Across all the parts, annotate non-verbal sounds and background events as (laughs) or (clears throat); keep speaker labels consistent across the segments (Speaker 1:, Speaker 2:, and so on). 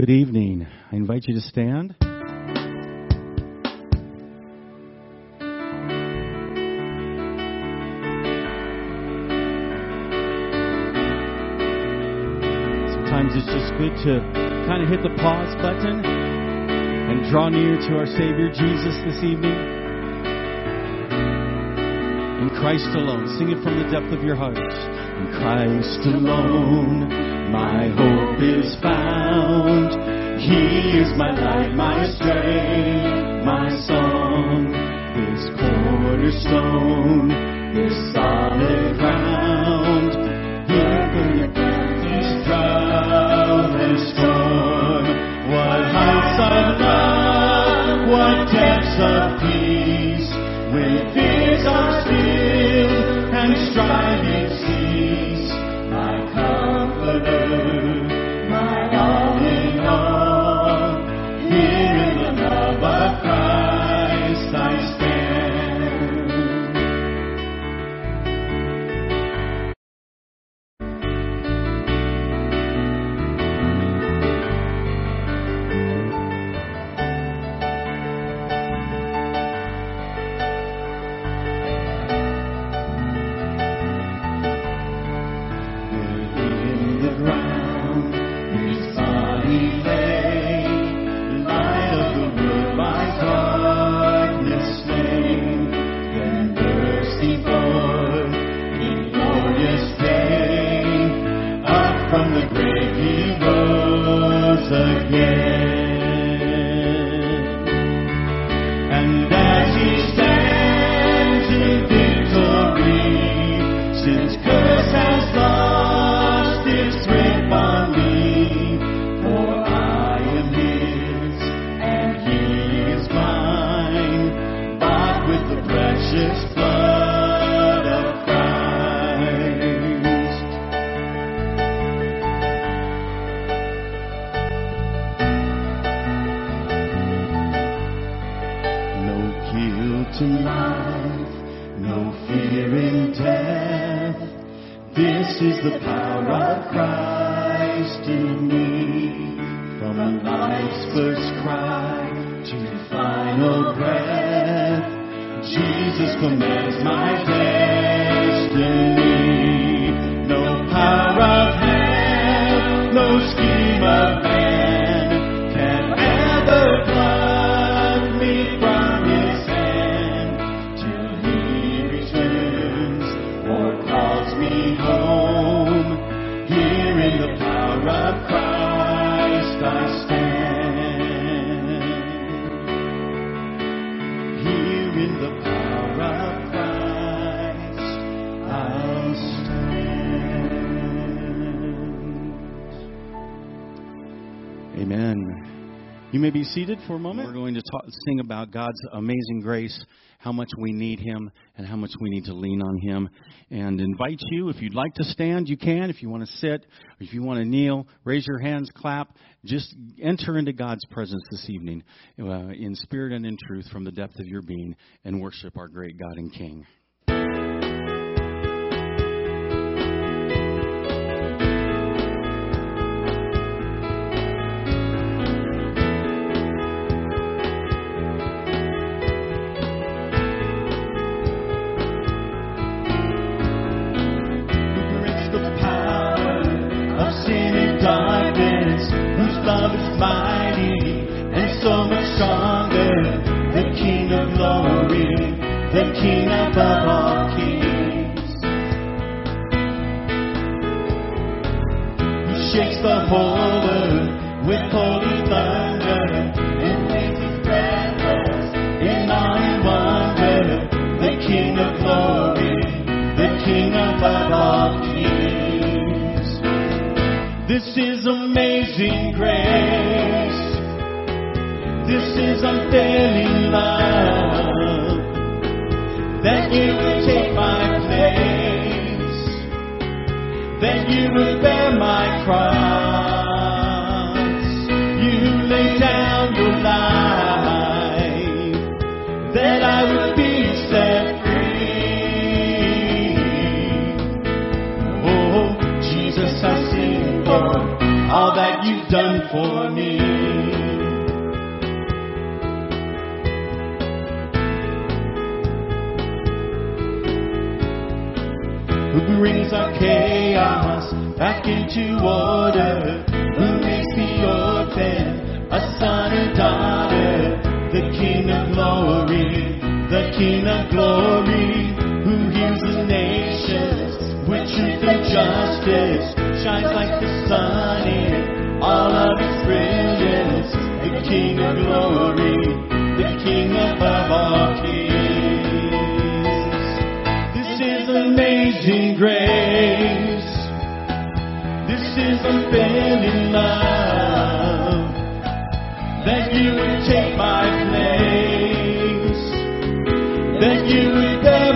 Speaker 1: Good evening. I invite you to stand. Sometimes it's just good to kind of hit the pause button and draw near to our Savior Jesus this evening. In Christ alone. Sing it from the depth of your heart. In Christ alone, my hope is found. He is my light, my strength, my song. This cornerstone, this solid ground. Here in the deepest drought and storm. What heights of love, what depths of peace. with fears are stilled me home. Here in the power of Christ You may be seated for a moment. We're going to talk, sing about God's amazing grace, how much we need Him, and how much we need to lean on Him. And invite you, if you'd like to stand, you can. If you want to sit, if you want to kneel, raise your hands, clap. Just enter into God's presence this evening uh, in spirit and in truth from the depth of your being and worship our great God and King.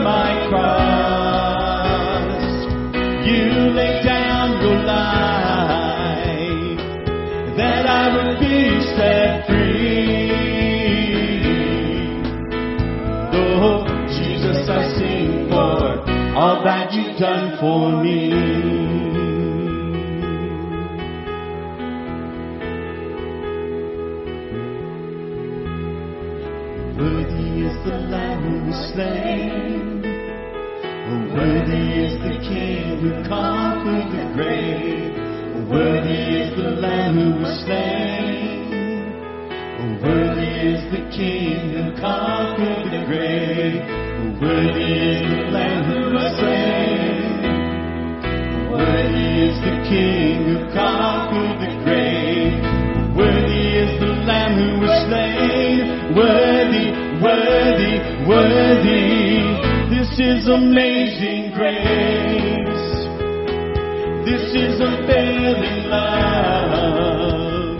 Speaker 1: My cross. You lay down your life, that I would be set free. Oh, Jesus, I sing for all that you've done for me. The Lamb who was slain. Worthy is the King who conquered the grave. Worthy is the Lamb who was slain. Worthy is the King who conquered the grave. Worthy is the Lamb who was slain. Worthy is the King who conquered the grave. Worthy is the Lamb who was slain. Worthy, worthy, worthy. This is amazing grace. This is unfailing love.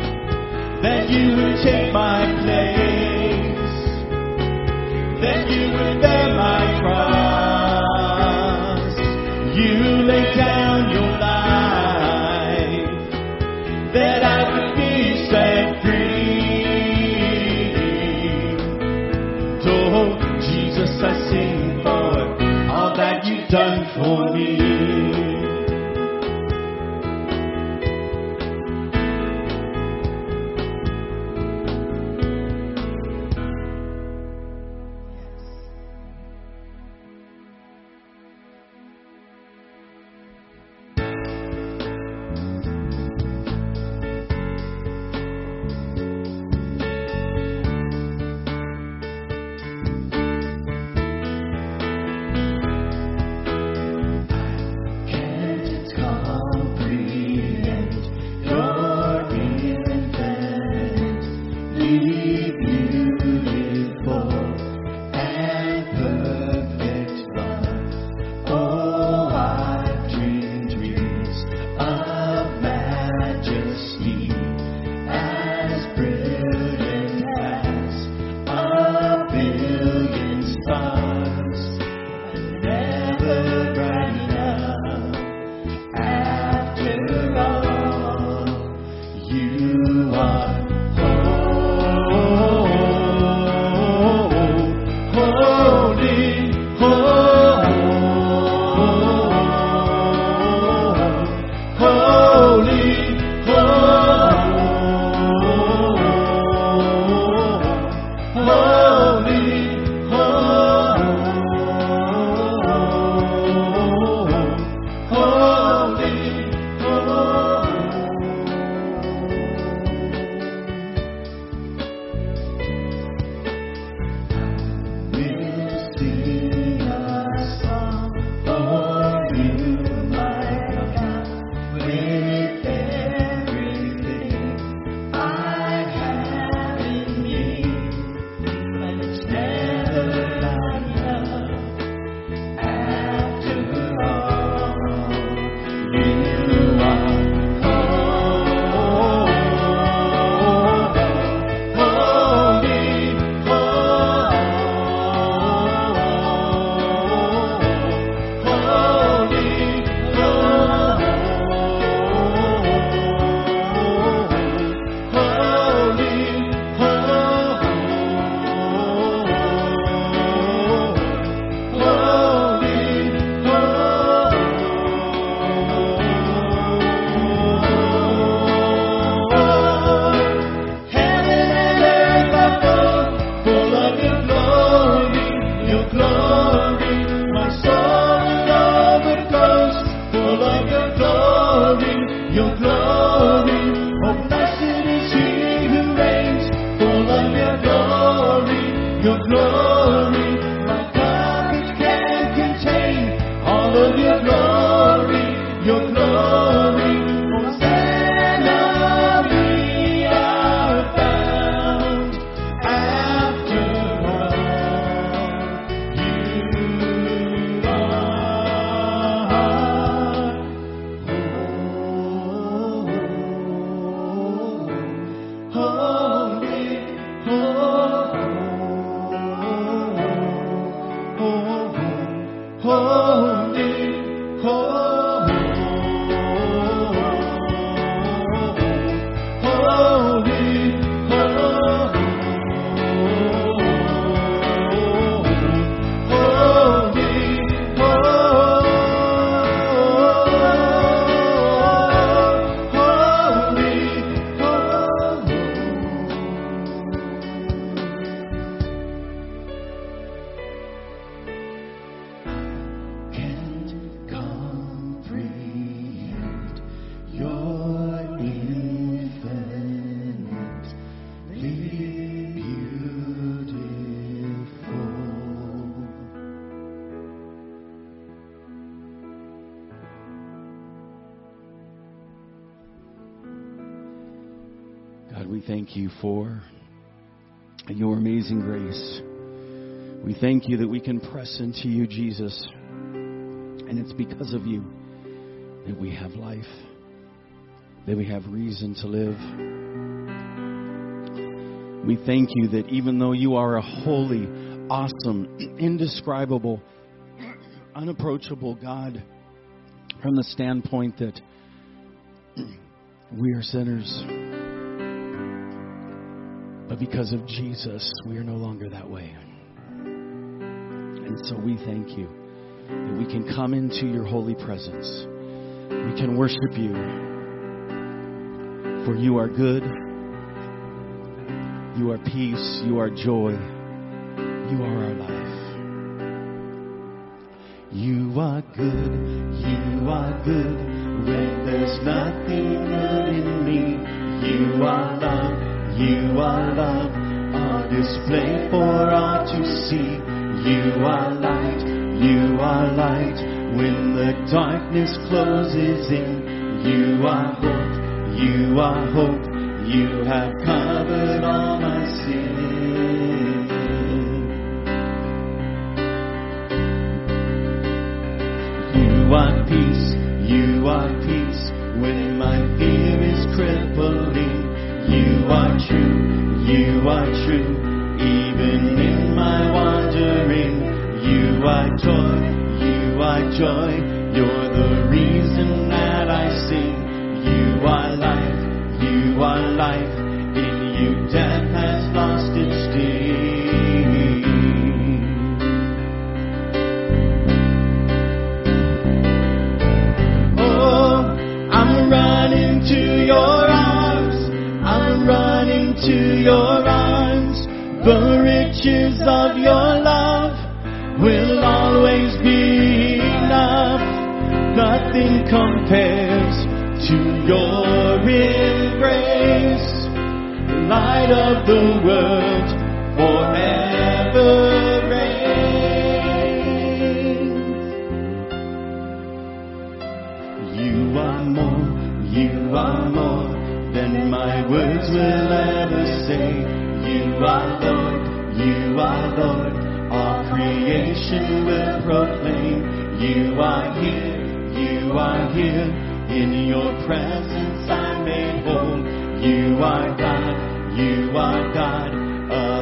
Speaker 1: That you would take my place. That you would thank you for your amazing grace. We thank you that we can press into you, Jesus. And it's because of you that we have life, that we have reason to live. We thank you that even though you are a holy, awesome, (clears throat) indescribable, unapproachable God, from the standpoint that (clears throat) we are sinners but because of Jesus, we are no longer that way. And so we thank you that we can come into your holy presence. We can worship you. For you are good. You are peace. You are joy. You are our life. You are good. You are good. When there's nothing good in me, you are love. You are love on display for all to see. You are light, you are light. When the darkness closes in, you are hope, you are hope. You have covered all my sin. You are peace, you are peace. Are true, you are true, even in my wandering. You are joy, you are joy,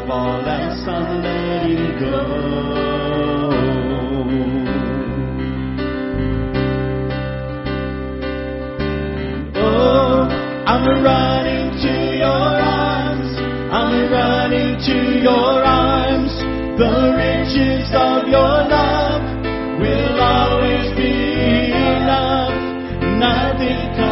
Speaker 1: of all else I'm letting go. Oh, I'm running to your arms. I'm running to your arms. The riches of your love will always be enough. Nothing compares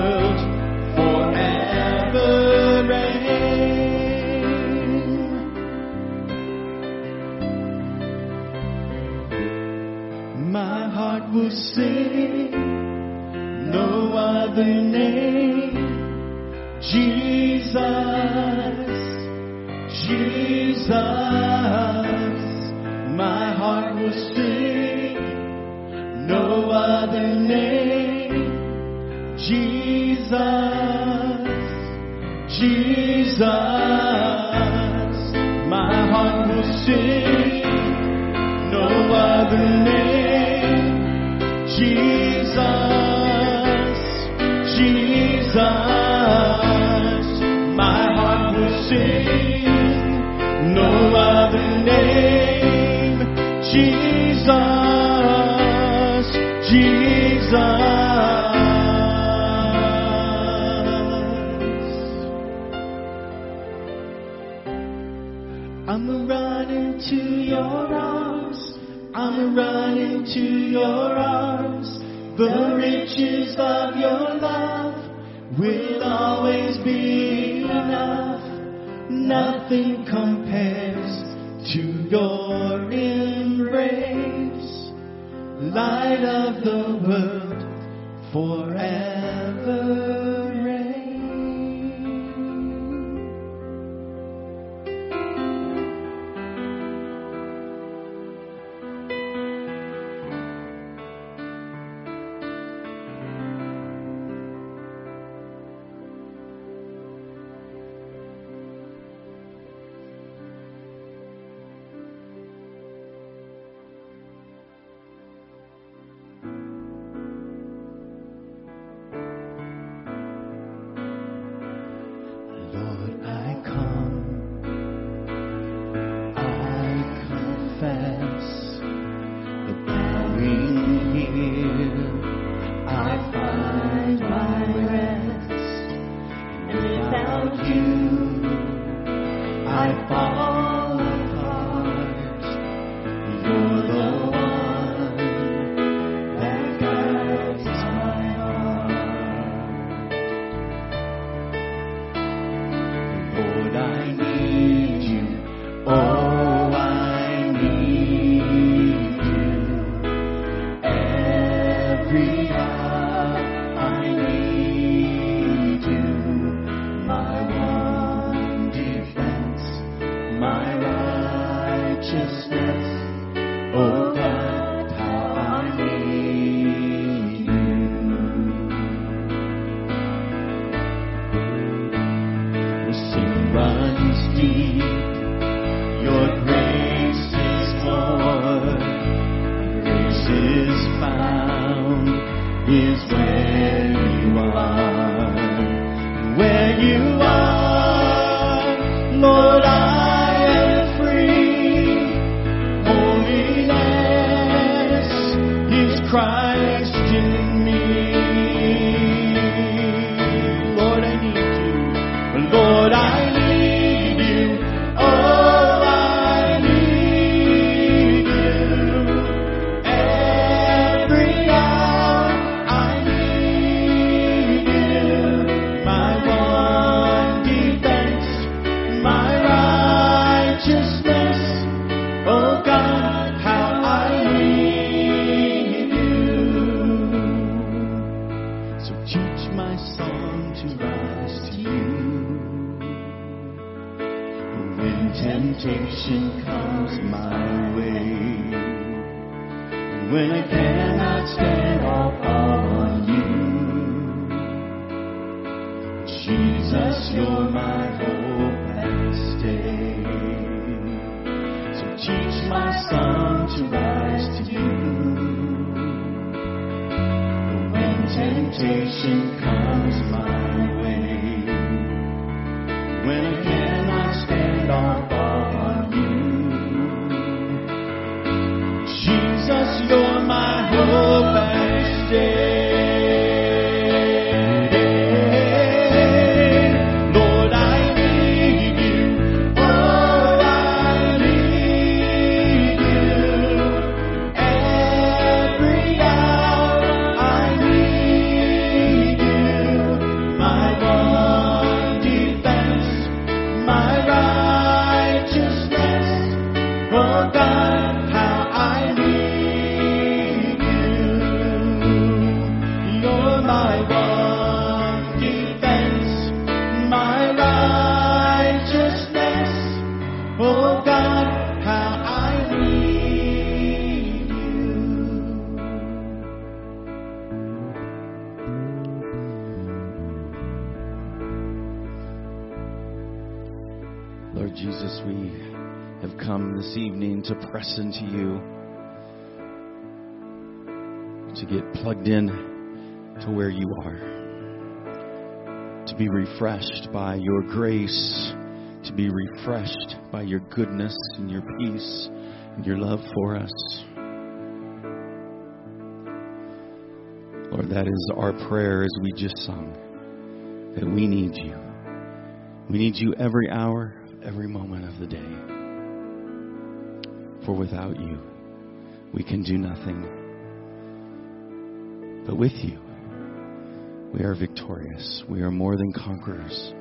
Speaker 1: will say no other name, Jesus, Jesus. My heart will sing no other name, Jesus, Jesus. My heart will sing no other name. Jesus, Jesus, my heart will sing no other name. Jesus, Jesus. I'm running to your arms. I'm running to your arms. The riches of your love will always be enough. Nothing compares to your embrace. Light of the world forever. Press into you, to get plugged in to where you are, to be refreshed by your grace, to be refreshed by your goodness and your peace and your love for us. Lord, that is our prayer as we just sung, that we need you. We need you every hour, every moment of the day. For without you, we can do nothing. But with you, we are victorious. We are more than conquerors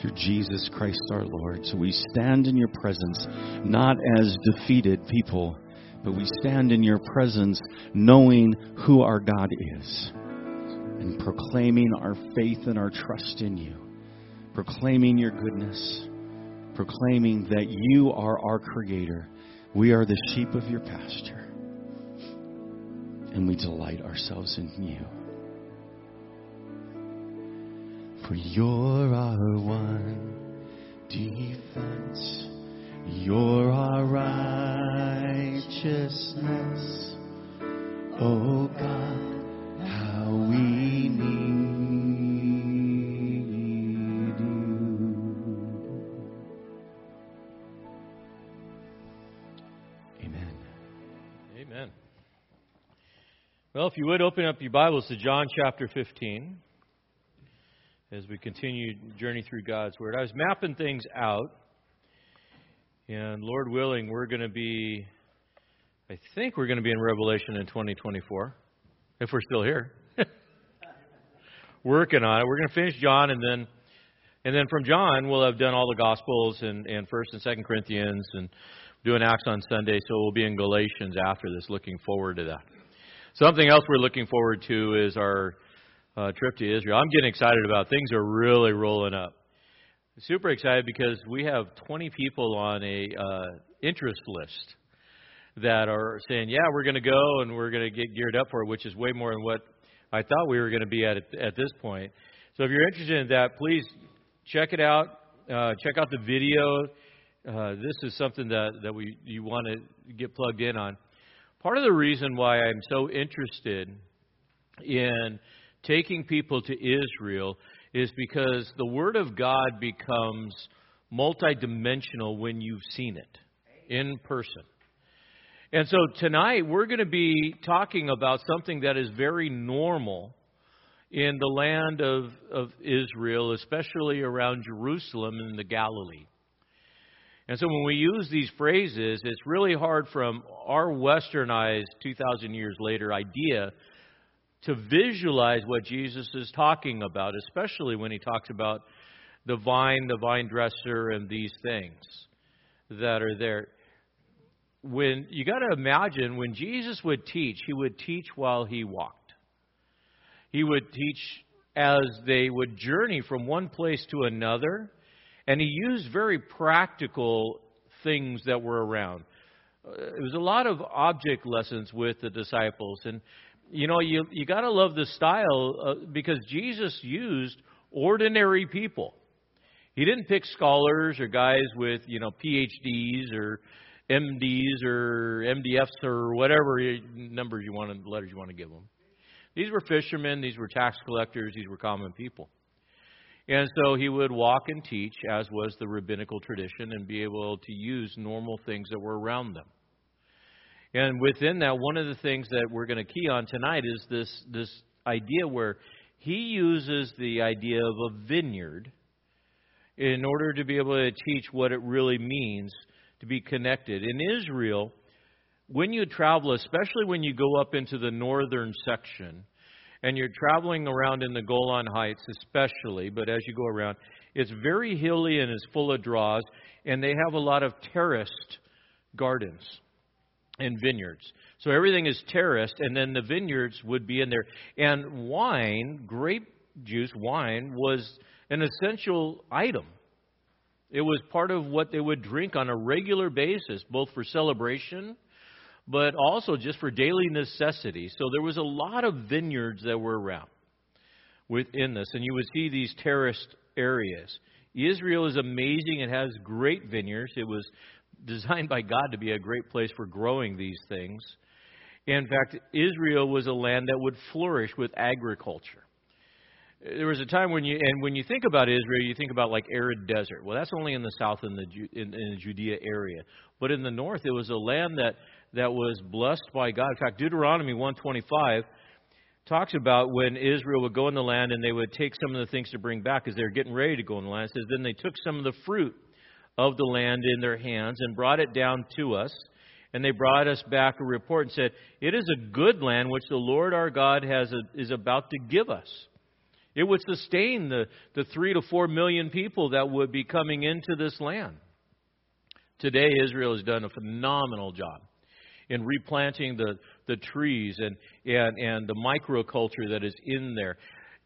Speaker 1: through Jesus Christ our Lord. So we stand in your presence not as defeated people, but we stand in your presence knowing who our God is and proclaiming our faith and our trust in you, proclaiming your goodness, proclaiming that you are our Creator. We are the sheep of your pasture, and we delight ourselves in you. For you're our one defense, you're our righteousness. Oh God, how we need
Speaker 2: Well, if you would open up your Bibles to John chapter 15 as we continue journey through God's Word. I was mapping things out, and Lord willing, we're going to be, I think we're going to be in Revelation in 2024, if we're still here. (laughs) Working on it. We're going to finish John, and then, and then from John, we'll have done all the Gospels and, and First and Second Corinthians, and doing Acts on Sunday. So we'll be in Galatians after this. Looking forward to that. Something else we're looking forward to is our uh, trip to Israel. I'm getting excited about. Things are really rolling up. Super excited because we have 20 people on a uh, interest list that are saying, "Yeah, we're going to go and we're going to get geared up for it," which is way more than what I thought we were going to be at at this point. So if you're interested in that, please check it out. Uh, check out the video. Uh, this is something that that we you want to get plugged in on. Part of the reason why I'm so interested in taking people to Israel is because the Word of God becomes multidimensional when you've seen it in person. And so tonight we're going to be talking about something that is very normal in the land of, of Israel, especially around Jerusalem and the Galilee. And so when we use these phrases, it's really hard from our westernized 2,000 years later idea to visualize what Jesus is talking about, especially when he talks about the vine, the vine dresser, and these things that are there. When you got to imagine when Jesus would teach, he would teach while he walked. He would teach as they would journey from one place to another, and he used very practical things that were around. Uh, it was a lot of object lessons with the disciples, and you know, you, you got to love the style uh, because Jesus used ordinary people. He didn't pick scholars or guys with, you know, PhDs or MDs or MDFs or whatever numbers you want to, letters you want to give them. These were fishermen, these were tax collectors, these were common people. And so he would walk and teach, as was the rabbinical tradition, and be able to use normal things that were around them. And within that, one of the things that we're going to key on tonight is this, this idea where he uses the idea of a vineyard in order to be able to teach what it really means to be connected. In Israel, when you travel, especially when you go up into the northern section, and you're traveling around in the Golan Heights, especially, but as you go around, it's very hilly and it's full of draws, and they have a lot of terraced gardens and vineyards. So everything is terraced, and then the vineyards would be in there. And wine, grape juice, wine, was an essential item. It was part of what they would drink on a regular basis, both for celebration, but also just for daily necessity. So there was a lot of vineyards that were around within this, and you would see these terraced areas Israel is amazing. It has great vineyards. It was designed by God to be a great place for growing these things. In fact, Israel was a land that would flourish with agriculture. There was a time when you and when you think about Israel, you think about like arid desert. Well, that's only in the south in the in, in the Judea area, but in the north, it was a land that that was blessed by God. In fact, Deuteronomy 125 talks about when Israel would go in the land and they would take some of the things to bring back as they were getting ready to go in the land. It says then they took some of the fruit of the land in their hands and brought it down to us. And they brought us back a report and said, It is a good land which the Lord our God has a, is about to give us. It would sustain the, the three to four million people that would be coming into this land. Today, Israel has done a phenomenal job in replanting the, the trees and, and, and the microculture that is in there.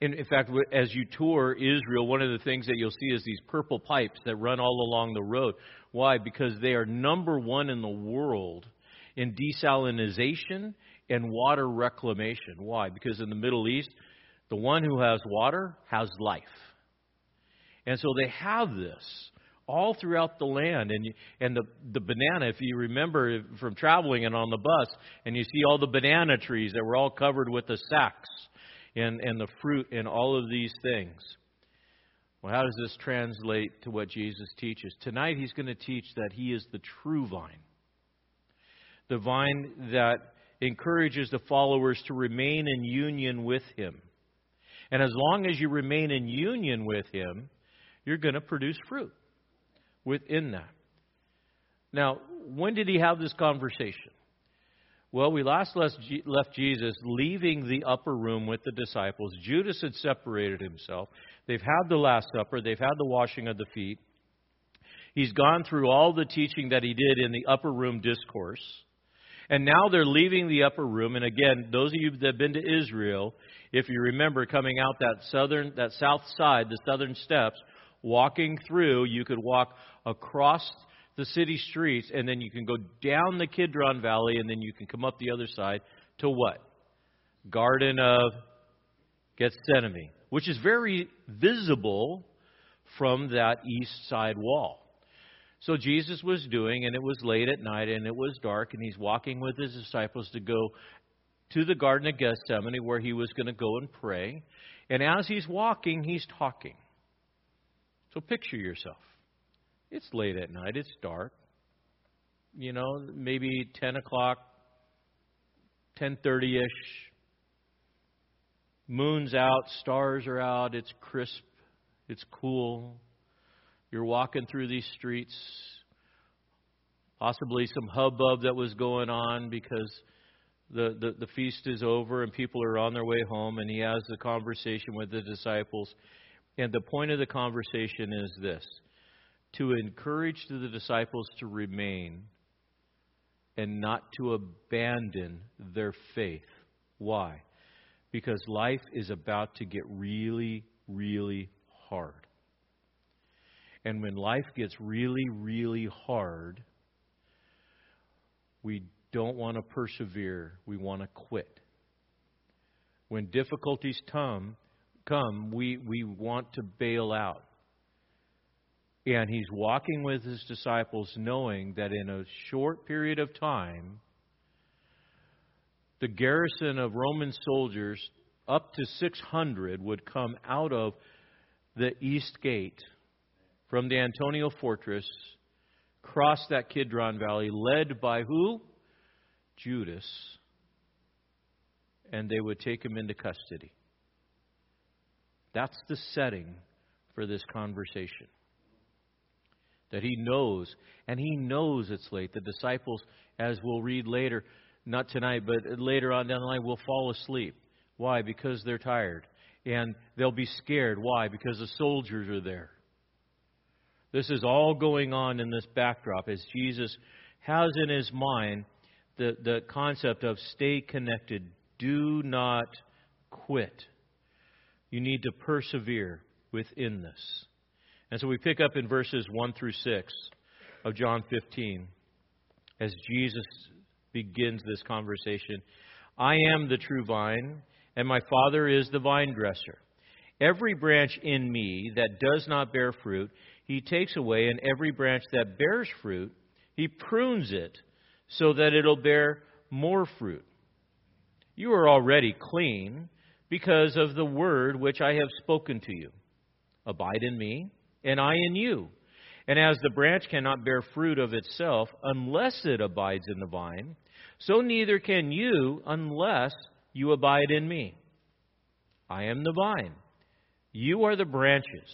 Speaker 2: In, in fact, as you tour Israel, one of the things that you'll see is these purple pipes that run all along the road. Why? Because they are number one in the world in desalination and water reclamation. Why? Because in the Middle East, the one who has water has life. And so they have this all throughout the land. And, and the, the banana, if you remember from traveling and on the bus, and you see all the banana trees that were all covered with the sacks and, and the fruit and all of these things. Well, how does this translate to what Jesus teaches? Tonight, he's going to teach that he is the true vine. The vine that encourages the followers to remain in union with him. And as long as you remain in union with him, you're going to produce fruit within that. Now, when did he have this conversation? Well, we last left Jesus leaving the upper room with the disciples. Judas had separated himself. They've had the Last Supper, they've had the washing of the feet. He's gone through all the teaching that he did in the upper room discourse. And now they're leaving the upper room. And again, those of you that have been to Israel, if you remember coming out that southern, that south side, the southern steps, walking through, you could walk across the city streets, and then you can go down the Kidron Valley, and then you can come up the other side to what? Garden of Gethsemane, which is very visible from that east side wall. So Jesus was doing, and it was late at night, and it was dark, and he's walking with his disciples to go to the Garden of Gethsemane where he was going to go and pray. And as he's walking, he's talking. So picture yourself. It's late at night, it's dark. You know, maybe 10 o'clock, 10:30 ish. Moon's out, stars are out, it's crisp, it's cool. You're walking through these streets. Possibly some hubbub that was going on because the, the, the feast is over and people are on their way home, and he has the conversation with the disciples. And the point of the conversation is this to encourage the disciples to remain and not to abandon their faith. Why? Because life is about to get really, really hard. And when life gets really, really hard, we don't want to persevere. We want to quit. When difficulties come, come we, we want to bail out. And he's walking with his disciples, knowing that in a short period of time, the garrison of Roman soldiers, up to 600, would come out of the east gate from the Antonia fortress, cross that Kidron Valley, led by who? Judas, and they would take him into custody. That's the setting for this conversation. That he knows, and he knows it's late. The disciples, as we'll read later, not tonight, but later on down the line, will fall asleep. Why? Because they're tired. And they'll be scared. Why? Because the soldiers are there. This is all going on in this backdrop as Jesus has in his mind the, the concept of stay connected, do not quit. You need to persevere within this. And so we pick up in verses 1 through 6 of John 15 as Jesus begins this conversation. I am the true vine, and my Father is the vine dresser. Every branch in me that does not bear fruit, he takes away, and every branch that bears fruit, he prunes it so that it'll bear more fruit. You are already clean because of the word which I have spoken to you. Abide in me, and I in you. And as the branch cannot bear fruit of itself unless it abides in the vine, so neither can you unless you abide in me. I am the vine. You are the branches.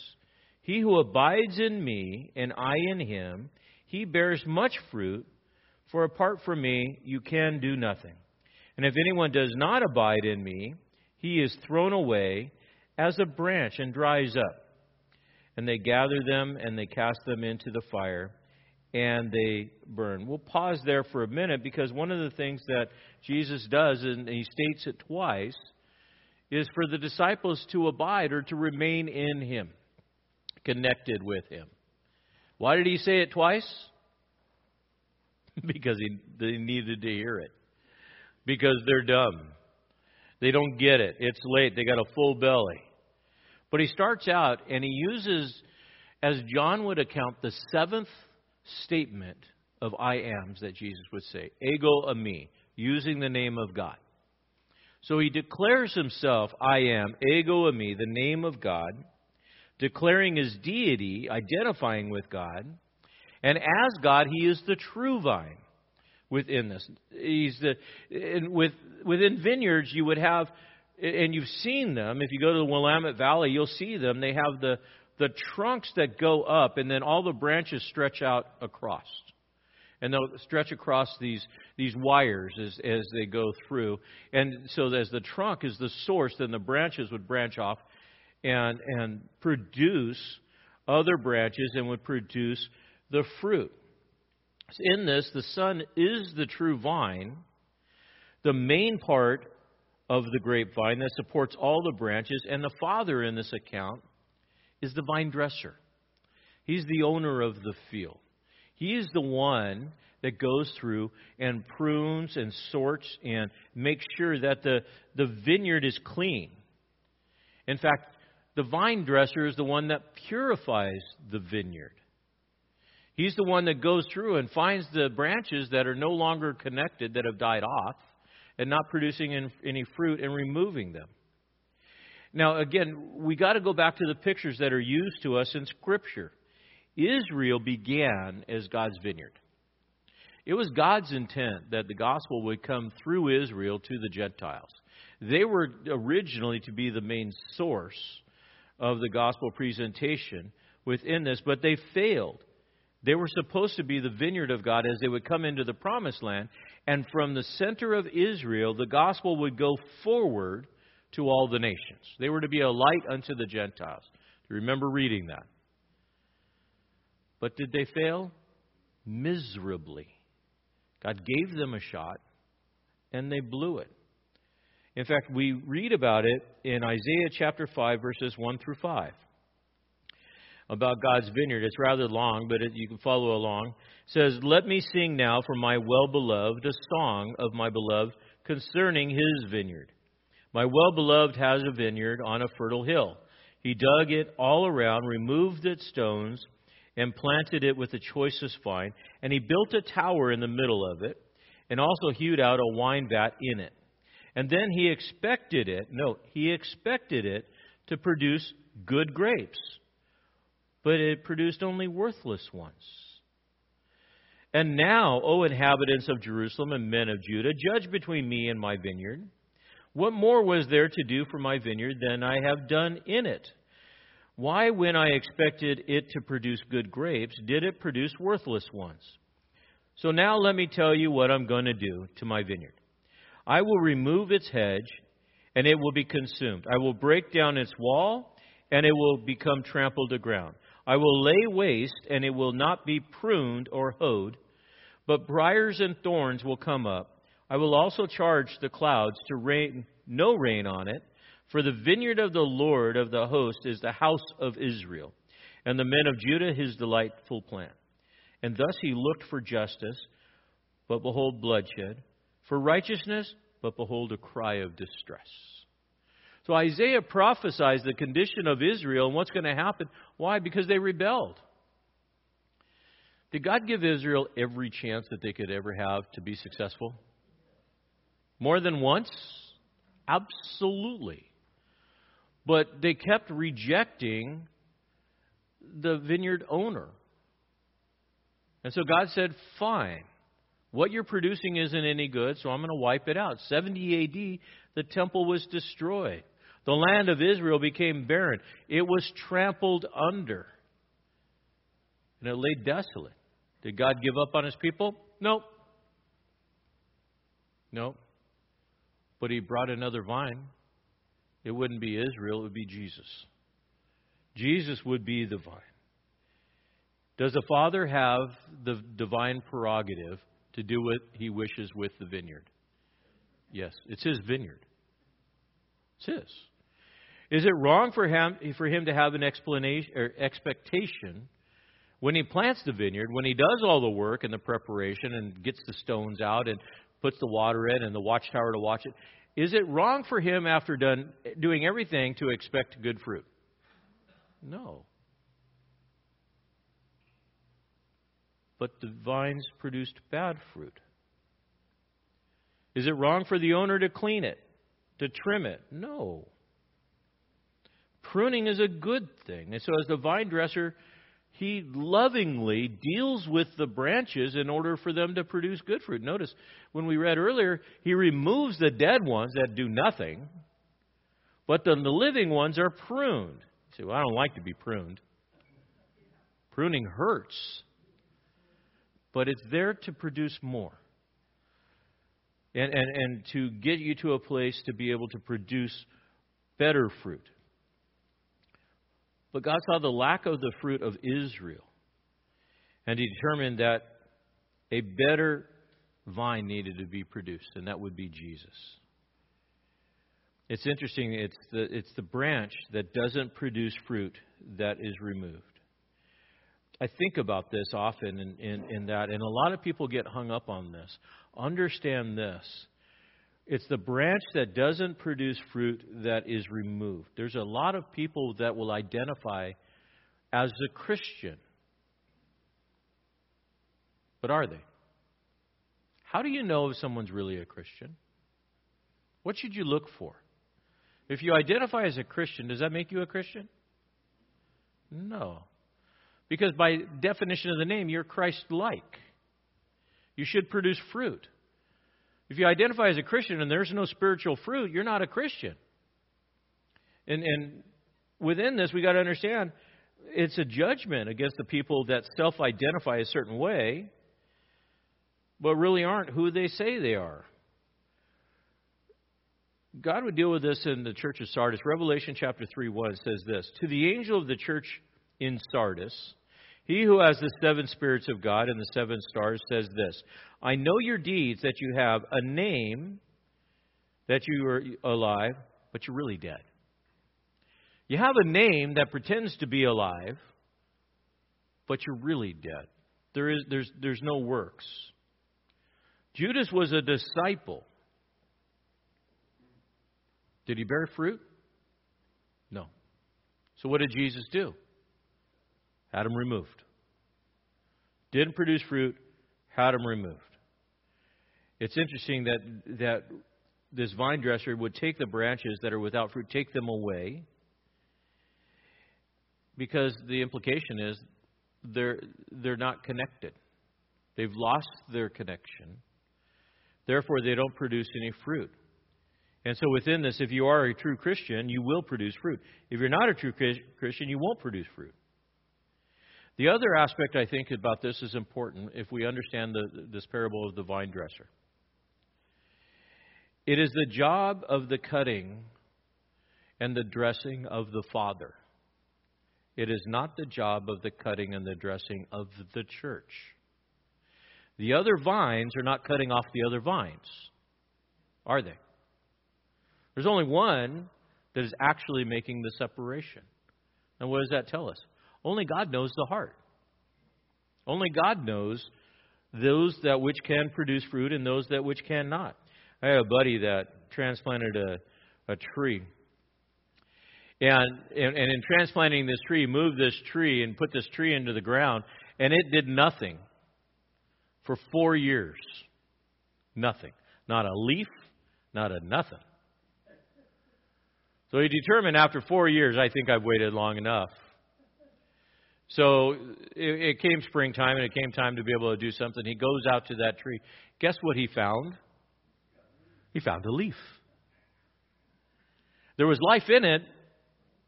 Speaker 2: He who abides in me, and I in him, he bears much fruit, for apart from me you can do nothing. And if anyone does not abide in me, he is thrown away as a branch and dries up. And they gather them and they cast them into the fire and they burn. We'll pause there for a minute because one of the things that Jesus does, and he states it twice, is for the disciples to abide or to remain in him, connected with him. Why did he say it twice? (laughs) because he, they needed to hear it. Because they're dumb. They don't get it. It's late. They got a full belly. But he starts out and he uses, as John would account, the seventh statement of I ams that Jesus would say, ego eimi, using the name of God. So he declares himself, I am, ego eimi, the name of God, declaring his deity, identifying with God. And as God, he is the true vine within this. He's the, with, within vineyards, you would have, and you've seen them. If you go to the Willamette Valley, you'll see them. They have the, the trunks that go up, and then all the branches stretch out across. And they'll stretch across these, these wires as, as they go through. And so, as the trunk is the source, then the branches would branch off and, and produce other branches and would produce the fruit. In this, the Son is the true vine, the main part of the grapevine that supports all the branches, and the Father in this account is the vine dresser. He's the owner of the field. He is the one that goes through and prunes and sorts and makes sure that the, the vineyard is clean. In fact, the vine dresser is the one that purifies the vineyard. He's the one that goes through and finds the branches that are no longer connected, that have died off, and not producing any fruit and removing them. Now, again, we got to go back to the pictures that are used to us in Scripture. Israel began as God's vineyard. It was God's intent that the gospel would come through Israel to the Gentiles. They were originally to be the main source of the gospel presentation within this, but they failed. They were supposed to be the vineyard of God as they would come into the promised land. And from the center of Israel, the gospel would go forward to all the nations. They were to be a light unto the Gentiles. Do you remember reading that? But did they fail? Miserably. God gave them a shot, and they blew it. In fact, we read about it in Isaiah chapter 5, verses 1 through 5 about God's vineyard. It's rather long, but it, you can follow along. It says, Let me sing now for my well beloved a song of my beloved concerning his vineyard. My well beloved has a vineyard on a fertile hill. He dug it all around, removed its stones, and planted it with the choicest vine. And he built a tower in the middle of it, and also hewed out a wine vat in it. And then he expected it, no, he expected it to produce good grapes but it produced only worthless ones. And now, O inhabitants of Jerusalem and men of Judah, judge between me and my vineyard. What more was there to do for my vineyard than I have done in it? Why, when I expected it to produce good grapes, did it produce worthless ones? So now let me tell you what I'm going to do to my vineyard. I will remove its hedge, and it will be consumed. I will break down its wall, and it will become trampled to ground. I will lay waste, and it will not be pruned or hoed, but briers and thorns will come up. I will also charge the clouds to rain no rain on it, for the vineyard of the Lord of the host is the house of Israel, and the men of Judah his delightful plant. And thus he looked for justice, but behold bloodshed, for righteousness, but behold a cry of distress. So Isaiah prophesies the condition of Israel and what's going to happen. Why? Because they rebelled. Did God give Israel every chance that they could ever have to be successful? More than once? Absolutely. But they kept rejecting the vineyard owner. And so God said, Fine. What you're producing isn't any good, so I'm going to wipe it out. 70 AD, the temple was destroyed. The land of Israel became barren. It was trampled under. And it lay desolate. Did God give up on his people? No. No. But he brought another vine. It wouldn't be Israel, it would be Jesus. Jesus would be the vine. Does the Father have the divine prerogative to do what he wishes with the vineyard? Yes, it's his vineyard. It's his. Is it wrong for him, for him to have an explanation or expectation when he plants the vineyard, when he does all the work and the preparation and gets the stones out and puts the water in and the watchtower to watch it? Is it wrong for him after done doing everything to expect good fruit? No. But the vines produced bad fruit. Is it wrong for the owner to clean it, to trim it? No. Pruning is a good thing. And so, as the vine dresser, he lovingly deals with the branches in order for them to produce good fruit. Notice when we read earlier, he removes the dead ones that do nothing, but then the living ones are pruned. You say, well, I don't like to be pruned. Pruning hurts, but it's there to produce more. And, and, and to get you to a place to be able to produce better fruit. But God saw the lack of the fruit of Israel, and He determined that a better vine needed to be produced, and that would be Jesus. It's interesting, it's the, it's the branch that doesn't produce fruit that is removed. I think about this often in, in, in that, and a lot of people get hung up on this. Understand this it's the branch that doesn't produce fruit that is removed. There's a lot of people that will identify as a Christian. But are they? How do you know if someone's really a Christian? What should you look for? If you identify as a Christian, does that make you a Christian? No. Because by definition of the name, you're Christ like. You should produce fruit. If you identify as a Christian and there's no spiritual fruit, you're not a Christian. And, and within this, we got to understand it's a judgment against the people that self identify a certain way, but really aren't who they say they are. God would deal with this in the church of Sardis. Revelation chapter 3 1 says this To the angel of the church in Sardis, he who has the seven spirits of God and the seven stars says this I know your deeds, that you have a name, that you are alive, but you're really dead. You have a name that pretends to be alive, but you're really dead. There is, there's, there's no works. Judas was a disciple. Did he bear fruit? No. So what did Jesus do? Had them removed. Didn't produce fruit, had them removed. It's interesting that, that this vine dresser would take the branches that are without fruit, take them away, because the implication is they're, they're not connected. They've lost their connection. Therefore, they don't produce any fruit. And so, within this, if you are a true Christian, you will produce fruit. If you're not a true Christian, you won't produce fruit. The other aspect I think about this is important if we understand the, this parable of the vine dresser. It is the job of the cutting and the dressing of the Father. It is not the job of the cutting and the dressing of the church. The other vines are not cutting off the other vines, are they? There's only one that is actually making the separation. And what does that tell us? Only God knows the heart. Only God knows those that which can produce fruit and those that which cannot. I have a buddy that transplanted a, a tree And, and, and in transplanting this tree, moved this tree and put this tree into the ground, and it did nothing for four years. Nothing. Not a leaf, not a nothing. So he determined after four years, I think I've waited long enough. So it, it came springtime and it came time to be able to do something. He goes out to that tree. Guess what he found? He found a leaf. There was life in it,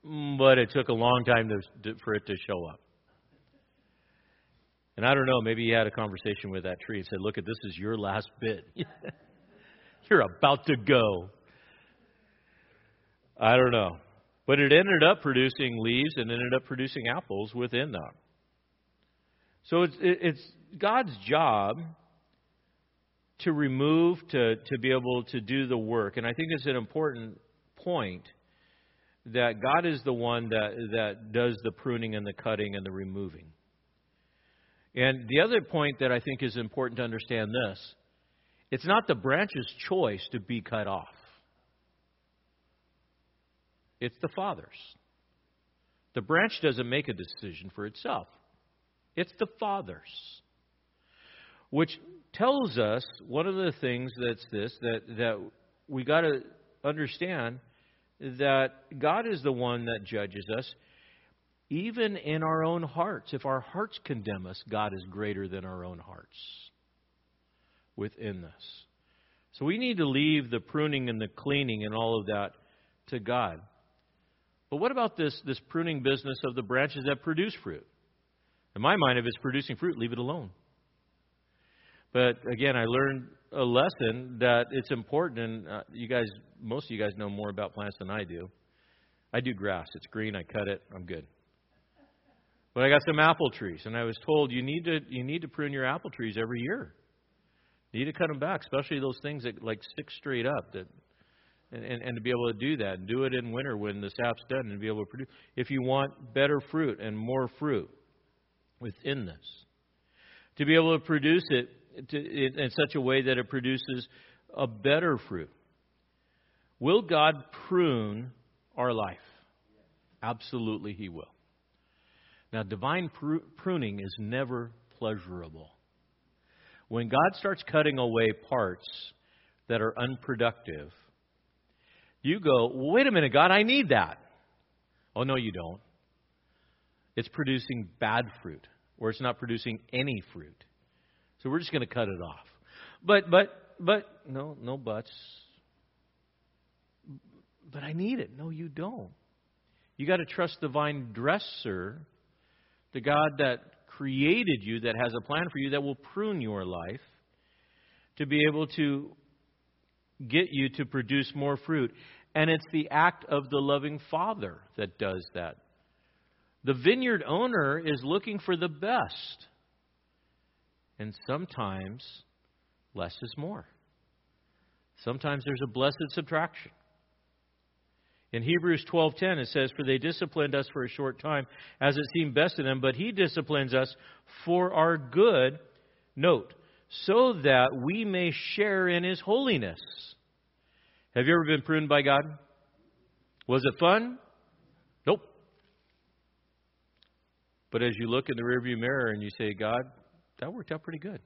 Speaker 2: mm, but it took a long time to, for it to show up. And I don't know, maybe he had a conversation with that tree and said, Look this is your last bit. (laughs) You're about to go. I don't know. But it ended up producing leaves and ended up producing apples within them. So it's, it's God's job to remove, to, to be able to do the work. And I think it's an important point that God is the one that, that does the pruning and the cutting and the removing. And the other point that I think is important to understand this it's not the branch's choice to be cut off. It's the Father's. The branch doesn't make a decision for itself, it's the Father's. Which tells us one of the things that's this that, that we got to understand that God is the one that judges us. Even in our own hearts, if our hearts condemn us, God is greater than our own hearts within us. So we need to leave the pruning and the cleaning and all of that to God. But what about this, this pruning business of the branches that produce fruit? In my mind, if it's producing fruit, leave it alone. But again, I learned a lesson that it's important, and uh, you guys, most of you guys know more about plants than I do. I do grass. It's green. I cut it. I'm good. But I got some apple trees, and I was told you need to you need to prune your apple trees every year. You need to cut them back, especially those things that like stick straight up that and, and, and to be able to do that and do it in winter when the sap's done and be able to produce. If you want better fruit and more fruit within this, to be able to produce it to, in, in such a way that it produces a better fruit. Will God prune our life? Absolutely, He will. Now, divine pruning is never pleasurable. When God starts cutting away parts that are unproductive, you go, wait a minute, God, I need that. Oh, no, you don't. It's producing bad fruit, or it's not producing any fruit. So we're just going to cut it off. But, but, but, no, no buts. But I need it. No, you don't. You got to trust the vine dresser, the God that created you, that has a plan for you, that will prune your life to be able to get you to produce more fruit. And it's the act of the loving Father that does that. The vineyard owner is looking for the best. And sometimes less is more. Sometimes there's a blessed subtraction. In Hebrews 12:10 it says for they disciplined us for a short time as it seemed best to them but he disciplines us for our good note so that we may share in his holiness. Have you ever been pruned by God? Was it fun? Nope. But as you look in the rearview mirror and you say, God, that worked out pretty good.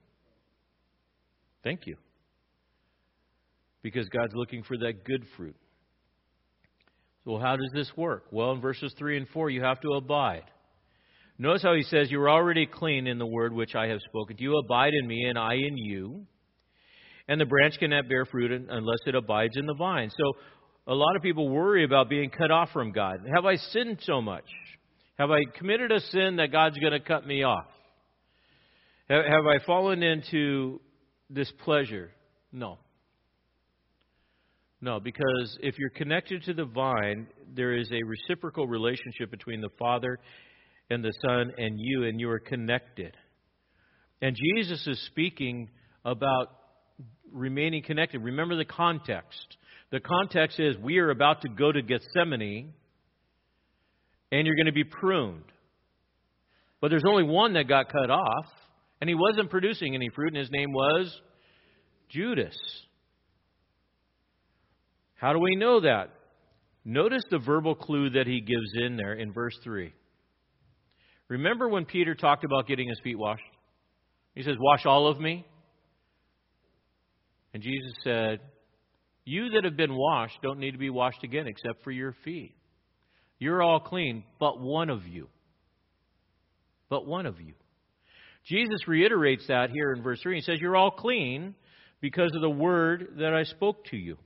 Speaker 2: Thank you. Because God's looking for that good fruit. So, how does this work? Well, in verses 3 and 4, you have to abide. Notice how he says, You are already clean in the word which I have spoken to you. Abide in me, and I in you. And the branch cannot bear fruit unless it abides in the vine. So a lot of people worry about being cut off from God. Have I sinned so much? Have I committed a sin that God's going to cut me off? Have, have I fallen into displeasure? No. No, because if you're connected to the vine, there is a reciprocal relationship between the Father and the Son and you, and you are connected. And Jesus is speaking about remaining connected. Remember the context. The context is we are about to go to Gethsemane and you're going to be pruned. But there's only one that got cut off, and he wasn't producing any fruit, and his name was Judas. How do we know that? Notice the verbal clue that he gives in there in verse 3. Remember when Peter talked about getting his feet washed? He says, Wash all of me. And Jesus said, You that have been washed don't need to be washed again except for your feet. You're all clean, but one of you. But one of you. Jesus reiterates that here in verse 3. He says, You're all clean because of the word that I spoke to you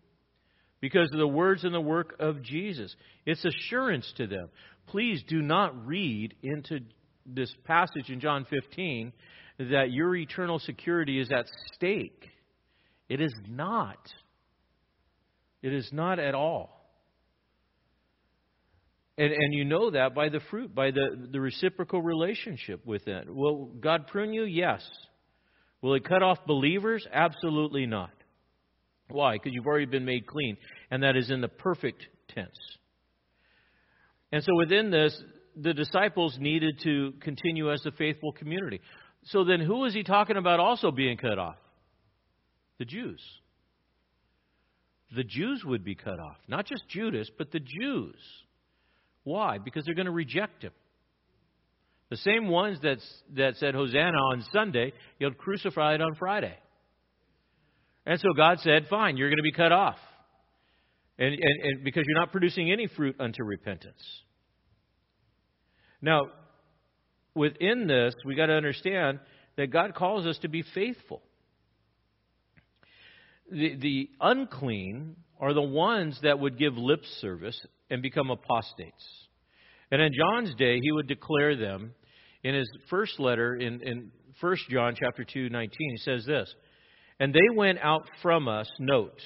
Speaker 2: because of the words and the work of Jesus. It's assurance to them. Please do not read into this passage in John 15 that your eternal security is at stake. It is not. It is not at all. And, and you know that by the fruit, by the, the reciprocal relationship with it. Will God prune you? Yes. Will He cut off believers? Absolutely not. Why? Because you've already been made clean, and that is in the perfect tense. And so within this, the disciples needed to continue as a faithful community. So then, who is he talking about also being cut off? The Jews. The Jews would be cut off. Not just Judas, but the Jews. Why? Because they're going to reject him. The same ones that, that said Hosanna on Sunday, he'll crucify it on Friday. And so God said, Fine, you're going to be cut off. And, and, and because you're not producing any fruit unto repentance. Now, within this, we got to understand that God calls us to be faithful. The, the unclean are the ones that would give lip service and become apostates. And in John's day, he would declare them in his first letter in, in 1 John chapter 2, 19. He says this and they went out from us, note,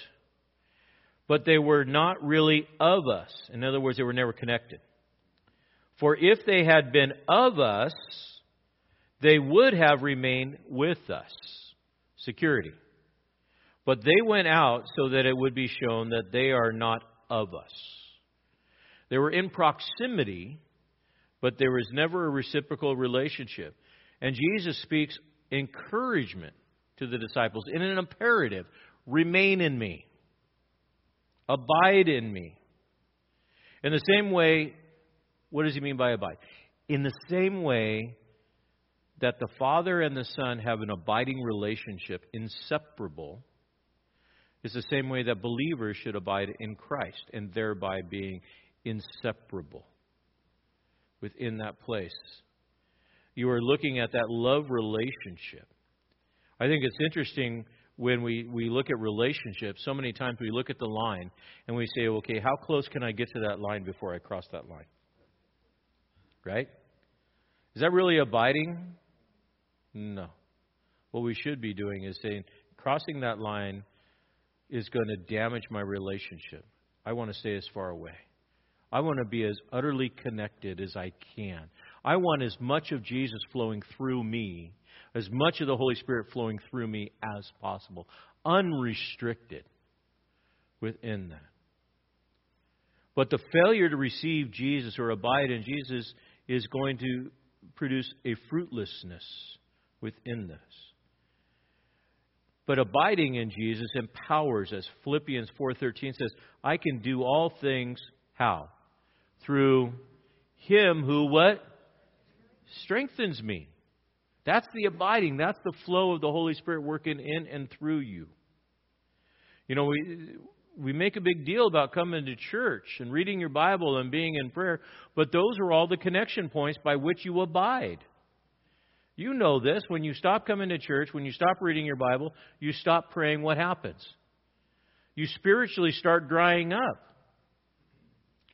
Speaker 2: but they were not really of us. In other words, they were never connected. For if they had been of us, they would have remained with us. Security. But they went out so that it would be shown that they are not of us. They were in proximity, but there was never a reciprocal relationship. And Jesus speaks encouragement to the disciples in an imperative remain in me, abide in me. In the same way, what does he mean by abide? In the same way that the Father and the Son have an abiding relationship, inseparable, is the same way that believers should abide in Christ and thereby being inseparable within that place. You are looking at that love relationship I think it's interesting when we, we look at relationships. So many times we look at the line and we say, okay, how close can I get to that line before I cross that line? Right? Is that really abiding? No. What we should be doing is saying, crossing that line is going to damage my relationship. I want to stay as far away. I want to be as utterly connected as I can. I want as much of Jesus flowing through me as much of the Holy Spirit flowing through me as possible, unrestricted within that. But the failure to receive Jesus or abide in Jesus is going to produce a fruitlessness within this. But abiding in Jesus empowers us. Philippians 4:13 says, "I can do all things how? Through him who what? Strengthens me. That's the abiding. That's the flow of the Holy Spirit working in and through you. You know, we we make a big deal about coming to church and reading your Bible and being in prayer, but those are all the connection points by which you abide. You know this. When you stop coming to church, when you stop reading your Bible, you stop praying, what happens? You spiritually start drying up.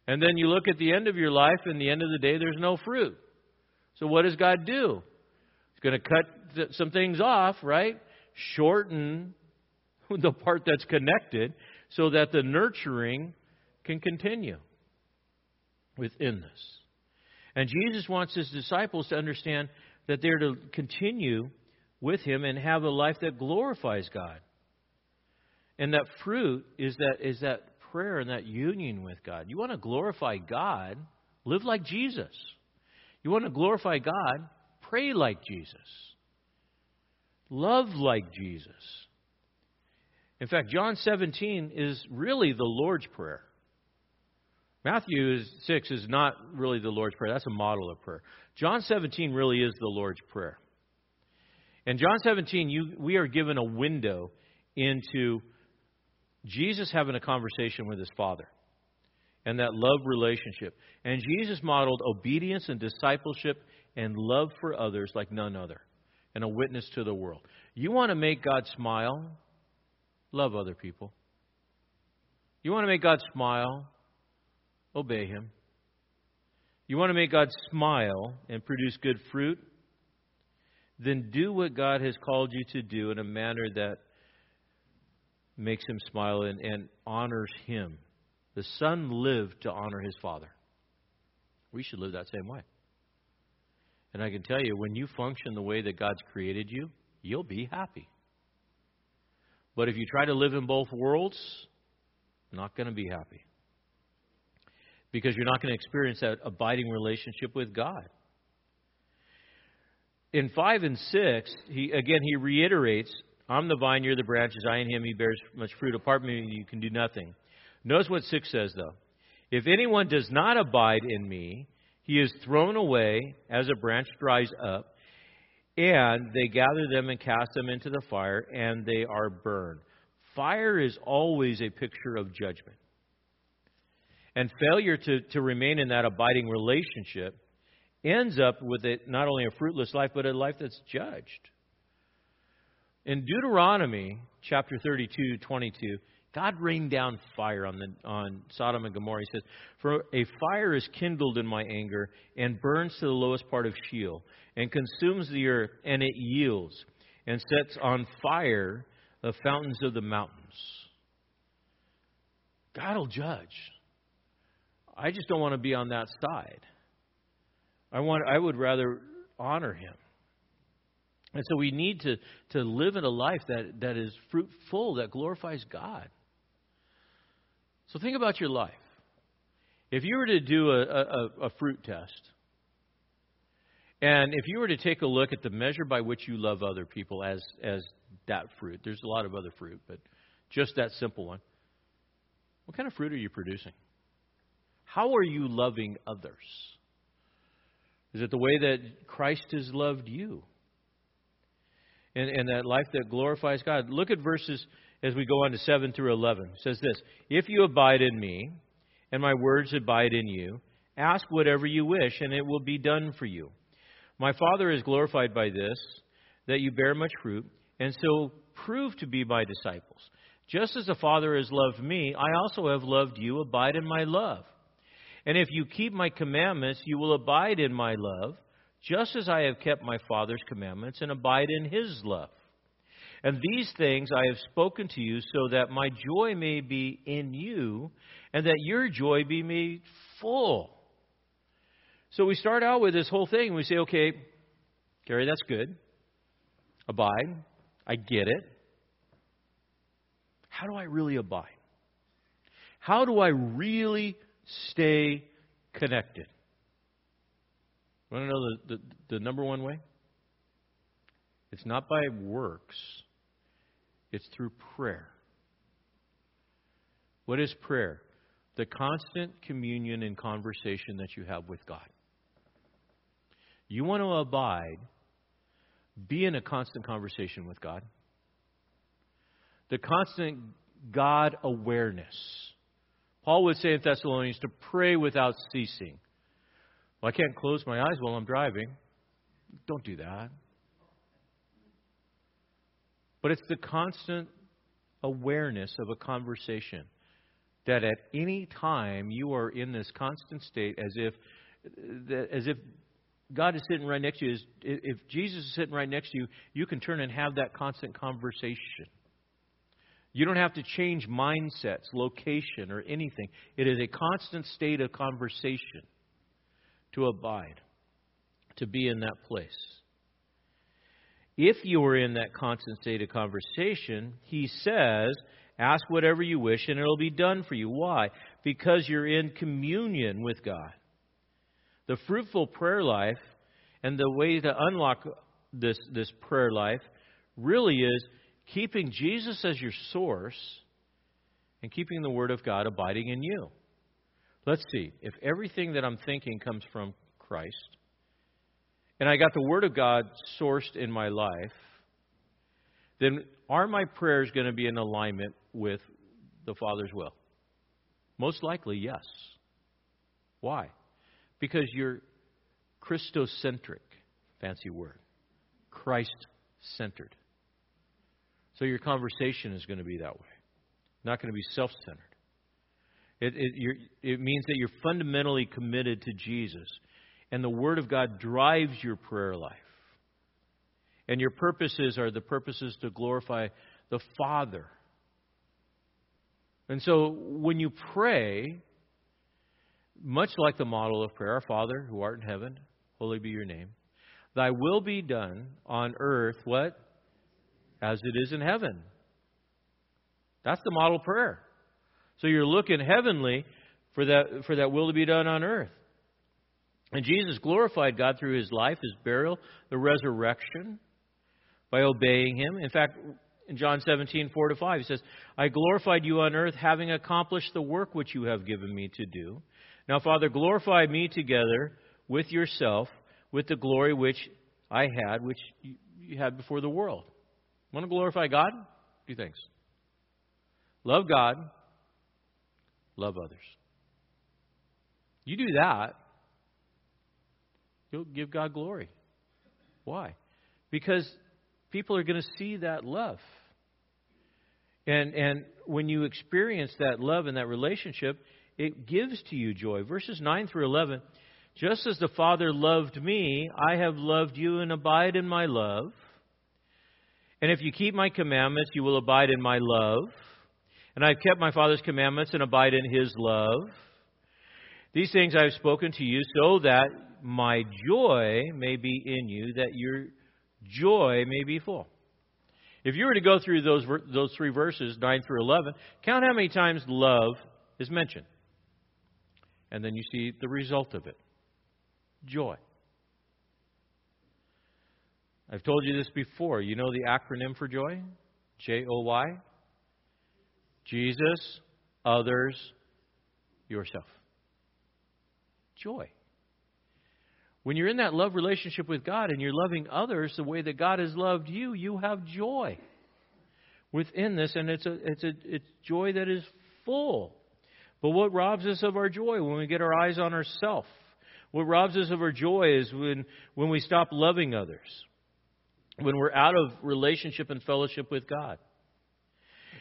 Speaker 2: And then you look at the end of your life, and the end of the day, there's no fruit. So what does God do? He's going to cut some things off, right? Shorten (laughs) the part that's connected so that the nurturing can continue within this. And Jesus wants his disciples to understand that they're to continue with him and have a life that glorifies God. And that fruit is that is that prayer and that union with God. You want to glorify God, live like Jesus. You want to glorify God, Pray like Jesus. Love like Jesus. In fact, John 17 is really the Lord's Prayer. Matthew 6 is not really the Lord's Prayer. That's a model of prayer. John 17 really is the Lord's Prayer. In John 17, you, we are given a window into Jesus having a conversation with his Father and that love relationship. And Jesus modeled obedience and discipleship and love for others like none other and a witness to the world. You want to make God smile? Love other people. You want to make God smile? Obey Him. You want to make God smile and produce good fruit? Then do what God has called you to do in a manner that makes Him smile and, and honors Him. The Son lived to honor His Father. We should live that same way. And I can tell you, when you function the way that God's created you, you'll be happy. But if you try to live in both worlds, not going to be happy. Because you're not going to experience that abiding relationship with God. In 5 and 6, he again he reiterates, I'm the vine, you're the branches, I in him he bears much fruit. Apart from me you can do nothing. Notice what 6 says though. If anyone does not abide in me, he is thrown away as a branch dries up, and they gather them and cast them into the fire, and they are burned. Fire is always a picture of judgment. And failure to, to remain in that abiding relationship ends up with it not only a fruitless life, but a life that's judged. In Deuteronomy chapter 32, 22, God rained down fire on, the, on Sodom and Gomorrah. He says, For a fire is kindled in my anger and burns to the lowest part of Sheol and consumes the earth, and it yields and sets on fire the fountains of the mountains. God will judge. I just don't want to be on that side. I want I would rather honor him. And so we need to, to live in a life that, that is fruitful, that glorifies God. So think about your life. If you were to do a, a, a fruit test, and if you were to take a look at the measure by which you love other people as, as that fruit, there's a lot of other fruit, but just that simple one, what kind of fruit are you producing? How are you loving others? Is it the way that Christ has loved you? And, and that life that glorifies God. Look at verses as we go on to 7 through 11. It says this If you abide in me, and my words abide in you, ask whatever you wish, and it will be done for you. My Father is glorified by this, that you bear much fruit, and so prove to be my disciples. Just as the Father has loved me, I also have loved you. Abide in my love. And if you keep my commandments, you will abide in my love, just as I have kept my Father's commandments and abide in his love. And these things I have spoken to you so that my joy may be in you and that your joy be made full. So we start out with this whole thing. And we say, okay, Gary, that's good. Abide. I get it. How do I really abide? How do I really stay connected? Want to know the, the, the number one way? It's not by works, it's through prayer. What is prayer? The constant communion and conversation that you have with God. You want to abide, be in a constant conversation with God. The constant God awareness. Paul would say in Thessalonians to pray without ceasing. Well, I can't close my eyes while I'm driving. Don't do that. But it's the constant awareness of a conversation that at any time you are in this constant state as if as if God is sitting right next to you. If Jesus is sitting right next to you, you can turn and have that constant conversation. You don't have to change mindsets, location, or anything. It is a constant state of conversation to abide, to be in that place. If you are in that constant state of conversation, he says, ask whatever you wish and it'll be done for you. Why? Because you're in communion with God. The fruitful prayer life and the way to unlock this, this prayer life really is keeping Jesus as your source and keeping the Word of God abiding in you. let's see, if everything that I'm thinking comes from Christ, and I got the Word of God sourced in my life, then are my prayers going to be in alignment with the Father's will? Most likely, yes. Why? Because you're Christocentric, fancy word, Christ centered. So your conversation is going to be that way, not going to be self centered. It, it, it means that you're fundamentally committed to Jesus, and the Word of God drives your prayer life. And your purposes are the purposes to glorify the Father. And so when you pray, much like the model of prayer, Our Father who art in heaven, holy be your name. Thy will be done on earth, what? As it is in heaven. That's the model prayer. So you're looking heavenly for that, for that will to be done on earth. And Jesus glorified God through his life, his burial, the resurrection, by obeying him. In fact, in John 17, 4 to 5, he says, I glorified you on earth, having accomplished the work which you have given me to do. Now, Father, glorify me together with yourself, with the glory which I had, which you had before the world. Want to glorify God? Do things. Love God, love others. You do that, you'll give God glory. Why? Because people are going to see that love. And, and when you experience that love and that relationship, it gives to you joy. Verses 9 through 11 Just as the Father loved me, I have loved you and abide in my love. And if you keep my commandments, you will abide in my love. And I've kept my Father's commandments and abide in his love. These things I have spoken to you so that my joy may be in you, that your joy may be full. If you were to go through those, those three verses, 9 through 11, count how many times love is mentioned. And then you see the result of it joy. I've told you this before. You know the acronym for joy? J O Y? Jesus, others, yourself. Joy. When you're in that love relationship with God and you're loving others the way that God has loved you, you have joy within this, and it's a it's a it's joy that is full. But what robs us of our joy when we get our eyes on ourselves? What robs us of our joy is when when we stop loving others, when we're out of relationship and fellowship with God.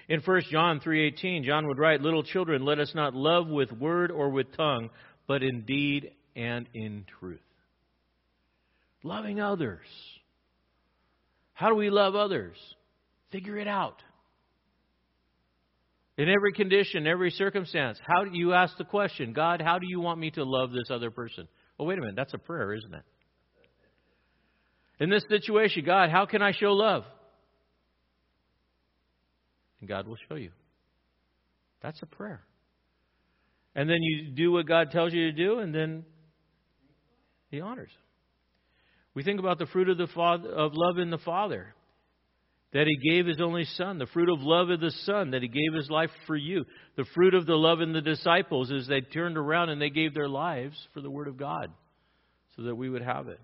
Speaker 2: In 1 John 3:18, John would write, "Little children, let us not love with word or with tongue, but in deed and in truth." Loving others. How do we love others? Figure it out. In every condition, every circumstance, how do you ask the question, God, how do you want me to love this other person? Oh, wait a minute, that's a prayer, isn't it? In this situation, God, how can I show love? And God will show you. That's a prayer. And then you do what God tells you to do, and then He honors. We think about the fruit of, the father, of love in the Father, that He gave His only Son. The fruit of love of the Son, that He gave His life for you. The fruit of the love in the disciples is they turned around and they gave their lives for the Word of God so that we would have it.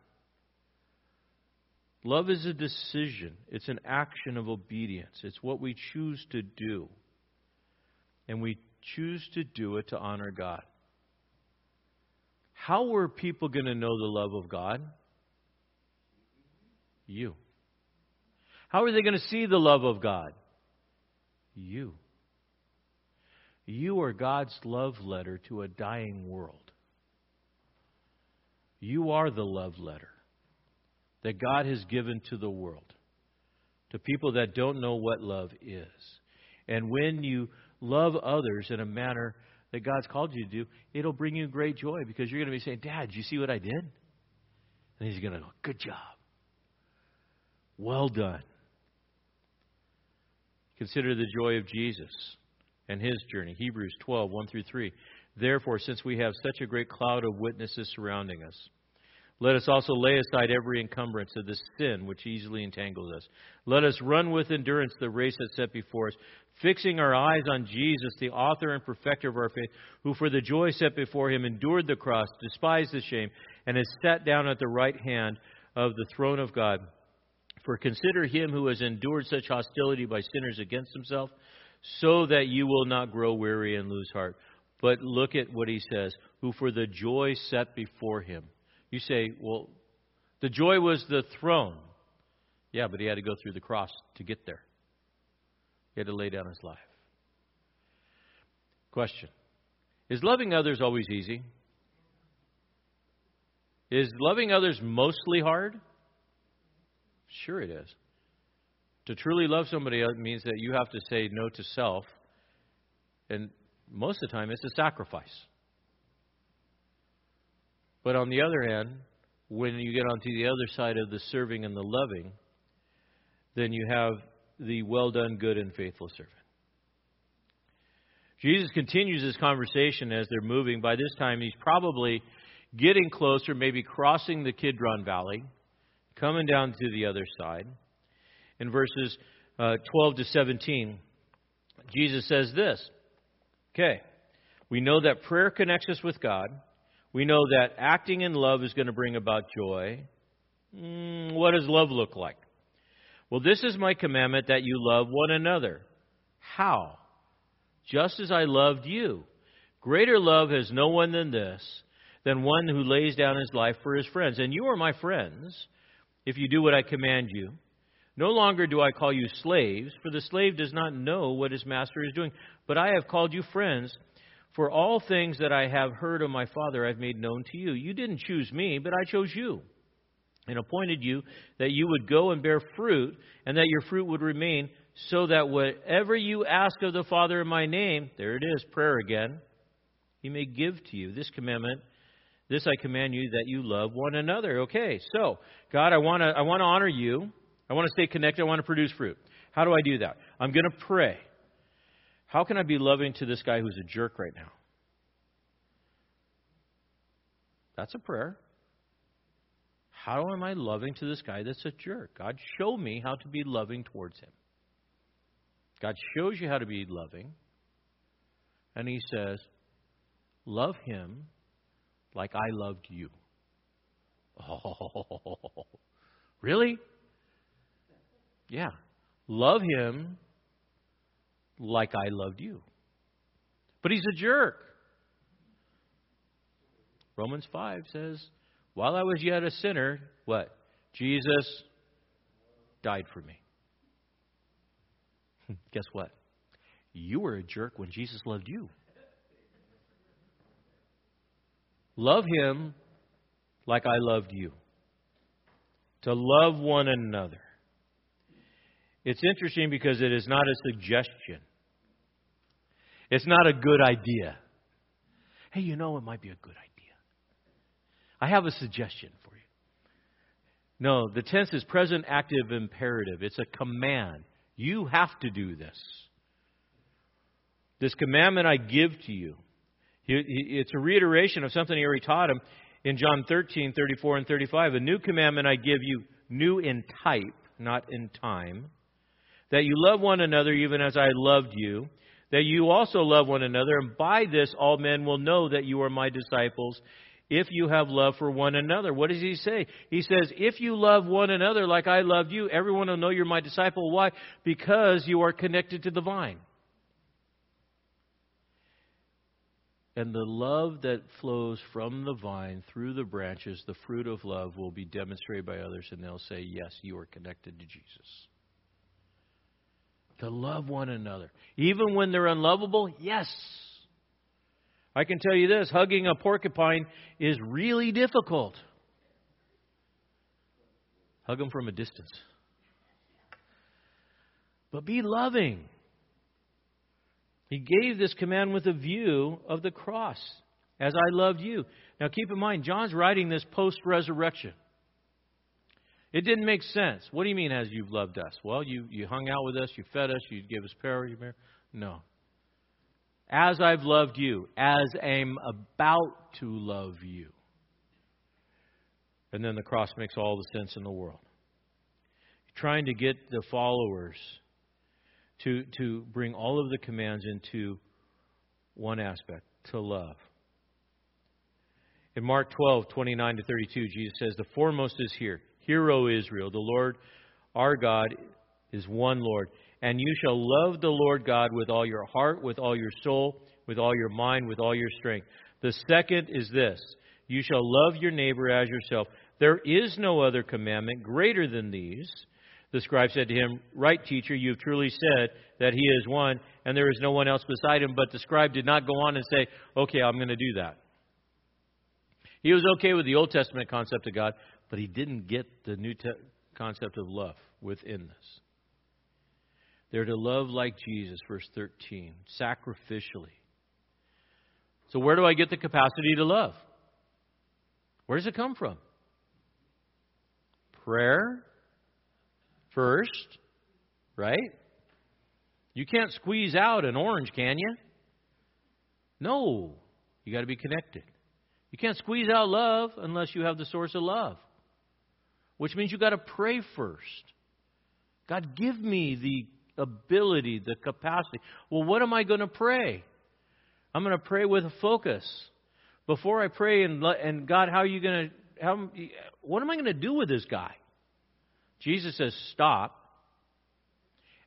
Speaker 2: Love is a decision, it's an action of obedience. It's what we choose to do. And we choose to do it to honor God. How were people going to know the love of God? You. How are they going to see the love of God? You. You are God's love letter to a dying world. You are the love letter that God has given to the world, to people that don't know what love is. And when you love others in a manner that God's called you to do, it'll bring you great joy because you're going to be saying, Dad, you see what I did? And he's going to go, Good job. Well done. Consider the joy of Jesus and his journey. Hebrews 12, 1 through 3. Therefore, since we have such a great cloud of witnesses surrounding us, Let us also lay aside every encumbrance of the sin which easily entangles us. Let us run with endurance the race that's set before us, fixing our eyes on Jesus, the author and perfecter of our faith, who for the joy set before him endured the cross, despised the shame, and is sat down at the right hand of the throne of God. For consider him who has endured such hostility by sinners against himself, so that you will not grow weary and lose heart. But look at what he says, who for the joy set before him you say, well, the joy was the throne. Yeah, but he had to go through the cross to get there. He had to lay down his life. Question Is loving others always easy? Is loving others mostly hard? Sure, it is. To truly love somebody means that you have to say no to self, and most of the time it's a sacrifice. But on the other hand, when you get onto the other side of the serving and the loving, then you have the well done, good, and faithful servant. Jesus continues this conversation as they're moving. By this time, he's probably getting closer, maybe crossing the Kidron Valley, coming down to the other side. In verses uh, 12 to 17, Jesus says this Okay, we know that prayer connects us with God. We know that acting in love is going to bring about joy. Mm, what does love look like? Well, this is my commandment that you love one another. How? Just as I loved you. Greater love has no one than this, than one who lays down his life for his friends. And you are my friends if you do what I command you. No longer do I call you slaves, for the slave does not know what his master is doing, but I have called you friends. For all things that I have heard of my Father I've made known to you. You didn't choose me, but I chose you and appointed you that you would go and bear fruit, and that your fruit would remain, so that whatever you ask of the Father in my name, there it is, prayer again, he may give to you. This commandment, this I command you that you love one another. Okay, so God, I want to I want to honor you. I want to stay connected. I want to produce fruit. How do I do that? I'm going to pray. How can I be loving to this guy who's a jerk right now? That's a prayer. How am I loving to this guy that's a jerk? God, show me how to be loving towards him. God shows you how to be loving, and He says, Love him like I loved you. Oh, (laughs) really? Yeah. Love him like I loved you. But he's a jerk. Romans 5 says, While I was yet a sinner, what? Jesus died for me. Hmm, guess what? You were a jerk when Jesus loved you. Love him like I loved you. To love one another. It's interesting because it is not a suggestion. It's not a good idea. Hey, you know, it might be a good idea. I have a suggestion for you. No, the tense is present active imperative. It's a command. You have to do this. This commandment I give to you. It's a reiteration of something he already taught him in John 13, 34, and 35. A new commandment I give you, new in type, not in time, that you love one another even as I loved you that you also love one another, and by this all men will know that you are my disciples if you have love for one another. What does he say? He says, If you love one another like I loved you, everyone will know you're my disciple. Why? Because you are connected to the vine. And the love that flows from the vine through the branches, the fruit of love, will be demonstrated by others, and they'll say, Yes, you are connected to Jesus to love one another. Even when they're unlovable, yes. I can tell you this hugging a porcupine is really difficult. Hug them from a distance. But be loving. He gave this command with a view of the cross, as I loved you. Now keep in mind, John's writing this post resurrection. It didn't make sense. What do you mean, as you've loved us? Well, you, you hung out with us, you fed us, you gave us power. No. As I've loved you, as I'm about to love you. And then the cross makes all the sense in the world. Trying to get the followers to, to bring all of the commands into one aspect to love. In Mark 12, 29 to 32, Jesus says, The foremost is here. Hear, O Israel, the Lord our God is one Lord. And you shall love the Lord God with all your heart, with all your soul, with all your mind, with all your strength. The second is this You shall love your neighbor as yourself. There is no other commandment greater than these. The scribe said to him, Right, teacher, you have truly said that he is one, and there is no one else beside him. But the scribe did not go on and say, Okay, I'm going to do that. He was okay with the Old Testament concept of God, but he didn't get the New Te- concept of love within this. They're to love like Jesus, verse 13, sacrificially. So, where do I get the capacity to love? Where does it come from? Prayer first, right? You can't squeeze out an orange, can you? No. You got to be connected. You can't squeeze out love unless you have the source of love, which means you've got to pray first. God, give me the ability, the capacity. Well, what am I going to pray? I'm going to pray with a focus. Before I pray, and, and God, how are you going to, how, what am I going to do with this guy? Jesus says, stop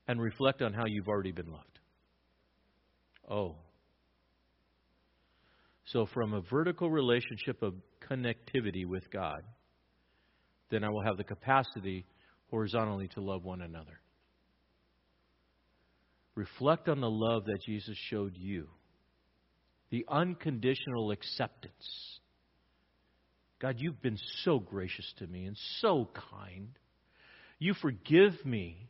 Speaker 2: and reflect on how you've already been loved. Oh. So, from a vertical relationship of connectivity with God, then I will have the capacity horizontally to love one another. Reflect on the love that Jesus showed you, the unconditional acceptance. God, you've been so gracious to me and so kind. You forgive me.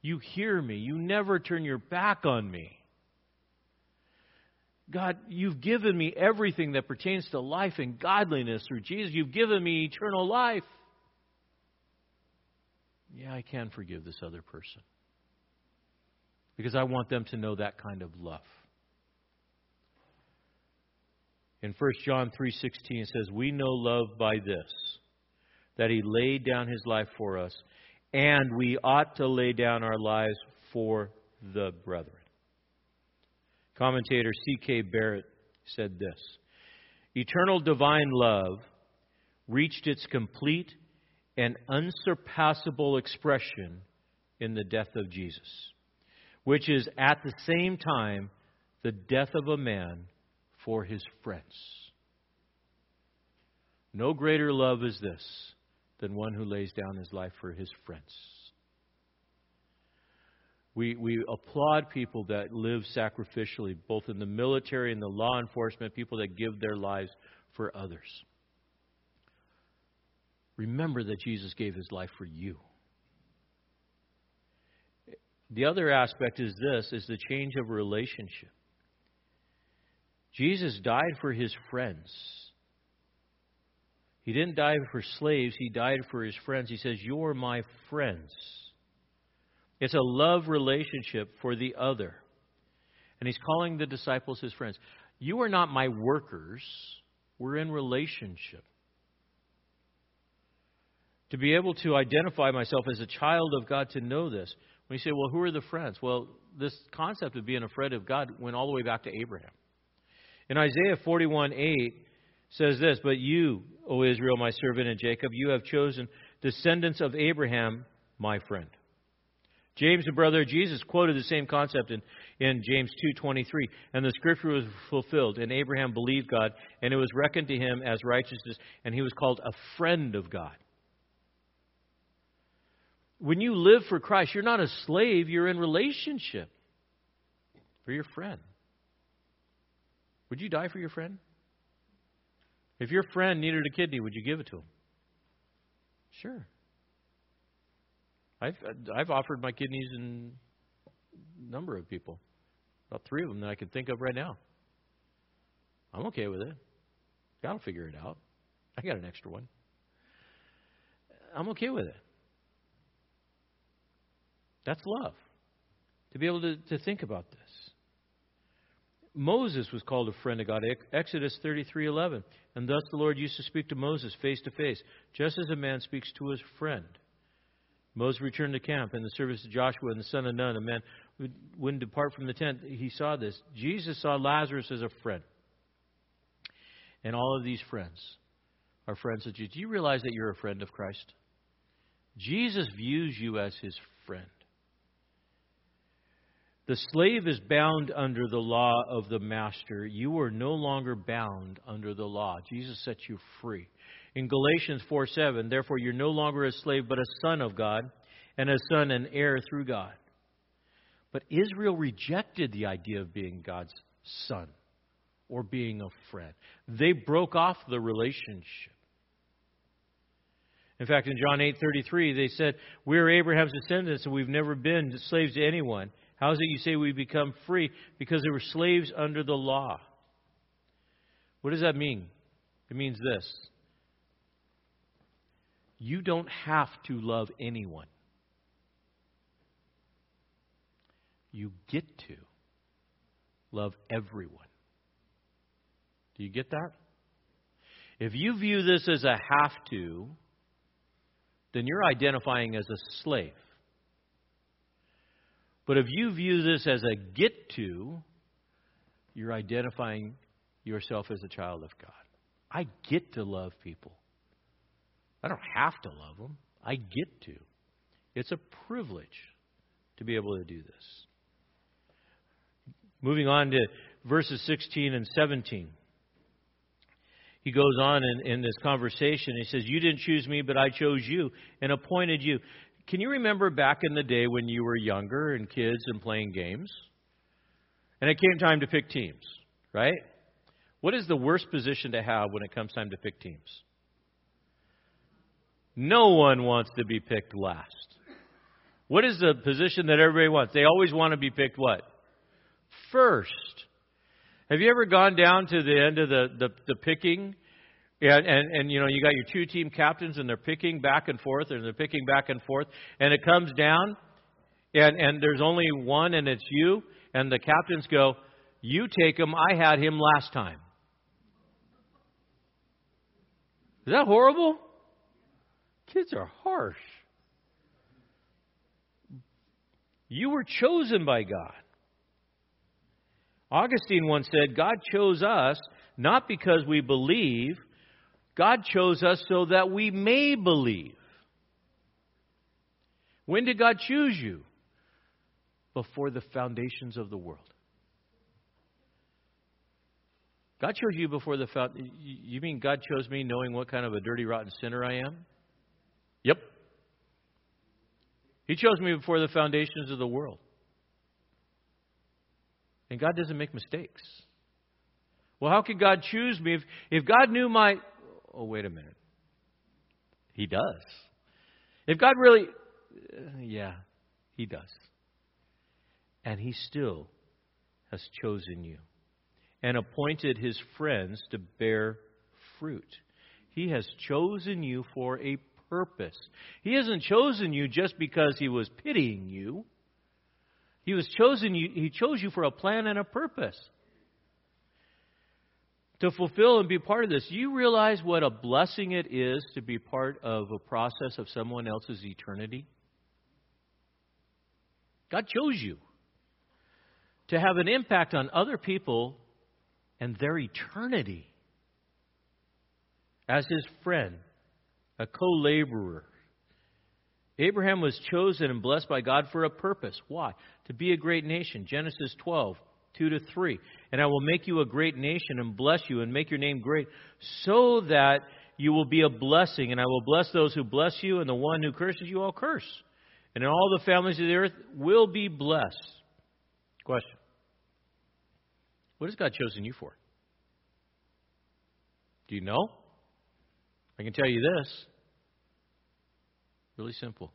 Speaker 2: You hear me. You never turn your back on me. God, you've given me everything that pertains to life and godliness through Jesus. You've given me eternal life. Yeah, I can forgive this other person. Because I want them to know that kind of love. In 1 John 3:16 it says, "We know love by this, that he laid down his life for us, and we ought to lay down our lives for the brethren." Commentator C.K. Barrett said this Eternal divine love reached its complete and unsurpassable expression in the death of Jesus, which is at the same time the death of a man for his friends. No greater love is this than one who lays down his life for his friends. We, we applaud people that live sacrificially, both in the military and the law enforcement, people that give their lives for others. Remember that Jesus gave his life for you. The other aspect is this is the change of relationship. Jesus died for his friends. He didn't die for slaves, he died for his friends. He says, You're my friends. It's a love relationship for the other. And he's calling the disciples his friends. You are not my workers, we're in relationship. To be able to identify myself as a child of God, to know this. When you say, well, who are the friends? Well, this concept of being a friend of God went all the way back to Abraham. In Isaiah 41 8 says this, But you, O Israel, my servant, and Jacob, you have chosen descendants of Abraham, my friend. James, the brother of Jesus, quoted the same concept in, in James 2.23. And the scripture was fulfilled. And Abraham believed God, and it was reckoned to him as righteousness, and he was called a friend of God. When you live for Christ, you're not a slave, you're in relationship for your friend. Would you die for your friend? If your friend needed a kidney, would you give it to him? Sure. I've I've offered my kidneys in a number of people, about three of them that I can think of right now. I'm okay with it. God will figure it out. I got an extra one. I'm okay with it. That's love. To be able to, to think about this. Moses was called a friend of God. Exodus 33:11. And thus the Lord used to speak to Moses face to face, just as a man speaks to his friend. Moses returned to camp in the service of Joshua and the son of Nun. A man wouldn't depart from the tent. He saw this. Jesus saw Lazarus as a friend. And all of these friends are friends of Jesus. Do you realize that you're a friend of Christ? Jesus views you as his friend. The slave is bound under the law of the master. You are no longer bound under the law. Jesus sets you free. In Galatians 4 7, therefore you're no longer a slave, but a son of God, and a son and heir through God. But Israel rejected the idea of being God's son or being a friend. They broke off the relationship. In fact, in John 8:33, they said, "We're Abraham's descendants, and we've never been slaves to anyone. How is it you say we become free? Because they were slaves under the law." What does that mean? It means this: you don't have to love anyone. You get to love everyone. Do you get that? If you view this as a have to, then you're identifying as a slave. But if you view this as a get to, you're identifying yourself as a child of God. I get to love people. I don't have to love them. I get to. It's a privilege to be able to do this. Moving on to verses 16 and 17 he goes on in, in this conversation. He says, You didn't choose me, but I chose you and appointed you. Can you remember back in the day when you were younger and kids and playing games? And it came time to pick teams, right? What is the worst position to have when it comes time to pick teams? No one wants to be picked last. What is the position that everybody wants? They always want to be picked what? First. Have you ever gone down to the end of the, the, the picking? And, and, and, you know, you got your two team captains and they're picking back and forth and they're picking back and forth. And it comes down and, and there's only one and it's you. And the captains go, You take him. I had him last time. Is that horrible? Kids are harsh. You were chosen by God. Augustine once said, God chose us not because we believe, God chose us so that we may believe. When did God choose you? Before the foundations of the world. God chose you before the found. You mean God chose me knowing what kind of a dirty, rotten sinner I am? Yep. He chose me before the foundations of the world. And God doesn't make mistakes. Well, how could God choose me if, if God knew my. Oh, wait a minute. He does. If God really. Uh, yeah, He does. And He still has chosen you and appointed His friends to bear fruit. He has chosen you for a purpose. He hasn't chosen you just because He was pitying you. He was chosen you, he chose you for a plan and a purpose. To fulfill and be part of this. You realize what a blessing it is to be part of a process of someone else's eternity? God chose you to have an impact on other people and their eternity as his friend, a co laborer. Abraham was chosen and blessed by God for a purpose. Why? To be a great nation. Genesis 12, 2 to 3. And I will make you a great nation and bless you and make your name great so that you will be a blessing. And I will bless those who bless you, and the one who curses you, I'll curse. And all the families of the earth will be blessed. Question What has God chosen you for? Do you know? I can tell you this Really simple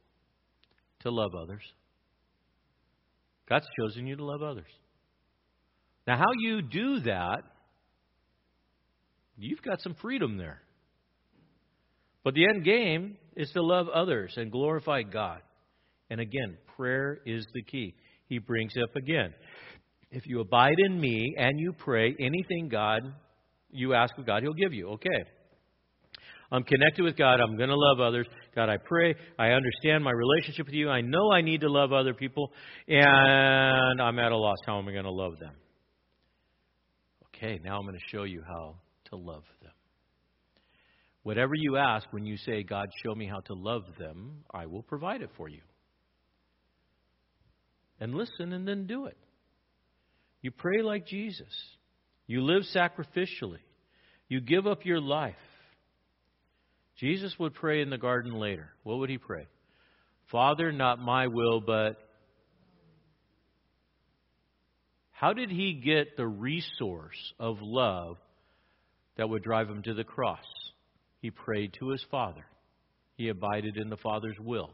Speaker 2: to love others. God's chosen you to love others. Now, how you do that, you've got some freedom there. But the end game is to love others and glorify God. And again, prayer is the key. He brings it up again. If you abide in me and you pray, anything God you ask of God, He'll give you. Okay. I'm connected with God. I'm going to love others. God, I pray. I understand my relationship with you. I know I need to love other people. And I'm at a loss. How am I going to love them? Okay, now I'm going to show you how to love them. Whatever you ask when you say, God, show me how to love them, I will provide it for you. And listen and then do it. You pray like Jesus. You live sacrificially. You give up your life. Jesus would pray in the garden later. What would he pray? Father, not my will, but. How did he get the resource of love that would drive him to the cross? He prayed to his Father. He abided in the Father's will.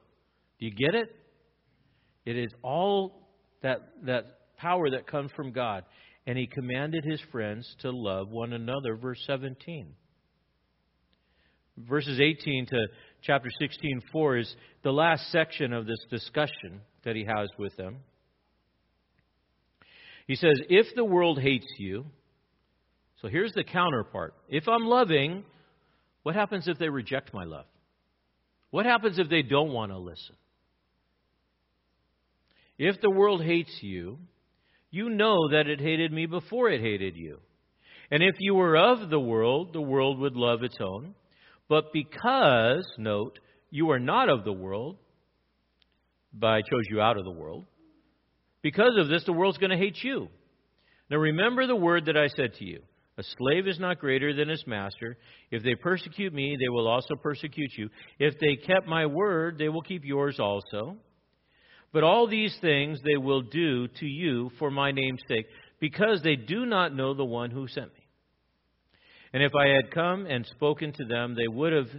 Speaker 2: Do you get it? It is all that, that power that comes from God. And he commanded his friends to love one another, verse 17. Verses 18 to chapter 16, 4 is the last section of this discussion that he has with them. He says, If the world hates you, so here's the counterpart. If I'm loving, what happens if they reject my love? What happens if they don't want to listen? If the world hates you, you know that it hated me before it hated you. And if you were of the world, the world would love its own. But because, note, you are not of the world, but I chose you out of the world, because of this, the world's going to hate you. Now remember the word that I said to you. A slave is not greater than his master. If they persecute me, they will also persecute you. If they kept my word, they will keep yours also. But all these things they will do to you for my name's sake, because they do not know the one who sent me. And if I had come and spoken to them, they would have,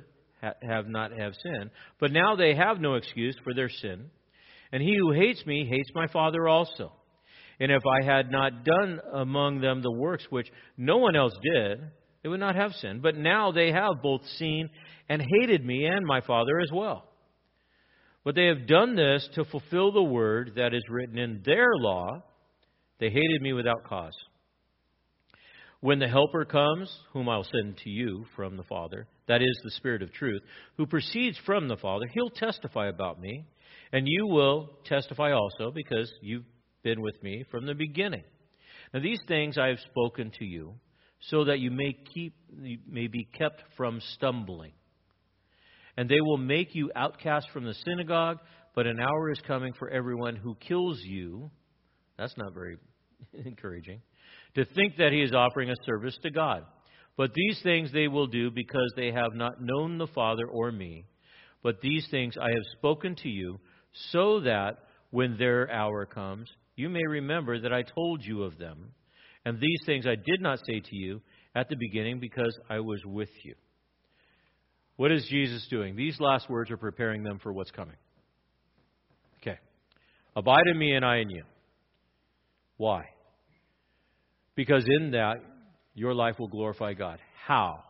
Speaker 2: have not have sinned. But now they have no excuse for their sin. And he who hates me hates my Father also. And if I had not done among them the works which no one else did, they would not have sinned. But now they have both seen and hated me and my Father as well. But they have done this to fulfill the word that is written in their law. They hated me without cause. When the Helper comes, whom I'll send to you from the Father, that is the Spirit of truth, who proceeds from the Father, he'll testify about me, and you will testify also, because you've been with me from the beginning. Now these things I have spoken to you, so that you may keep you may be kept from stumbling. And they will make you outcast from the synagogue, but an hour is coming for everyone who kills you. That's not very (laughs) encouraging. To think that he is offering a service to God. But these things they will do because they have not known the Father or me. But these things I have spoken to you, so that when their hour comes, you may remember that I told you of them. And these things I did not say to you at the beginning because I was with you. What is Jesus doing? These last words are preparing them for what's coming. Okay. Abide in me and I in you. Why? Because in that, your life will glorify God. How?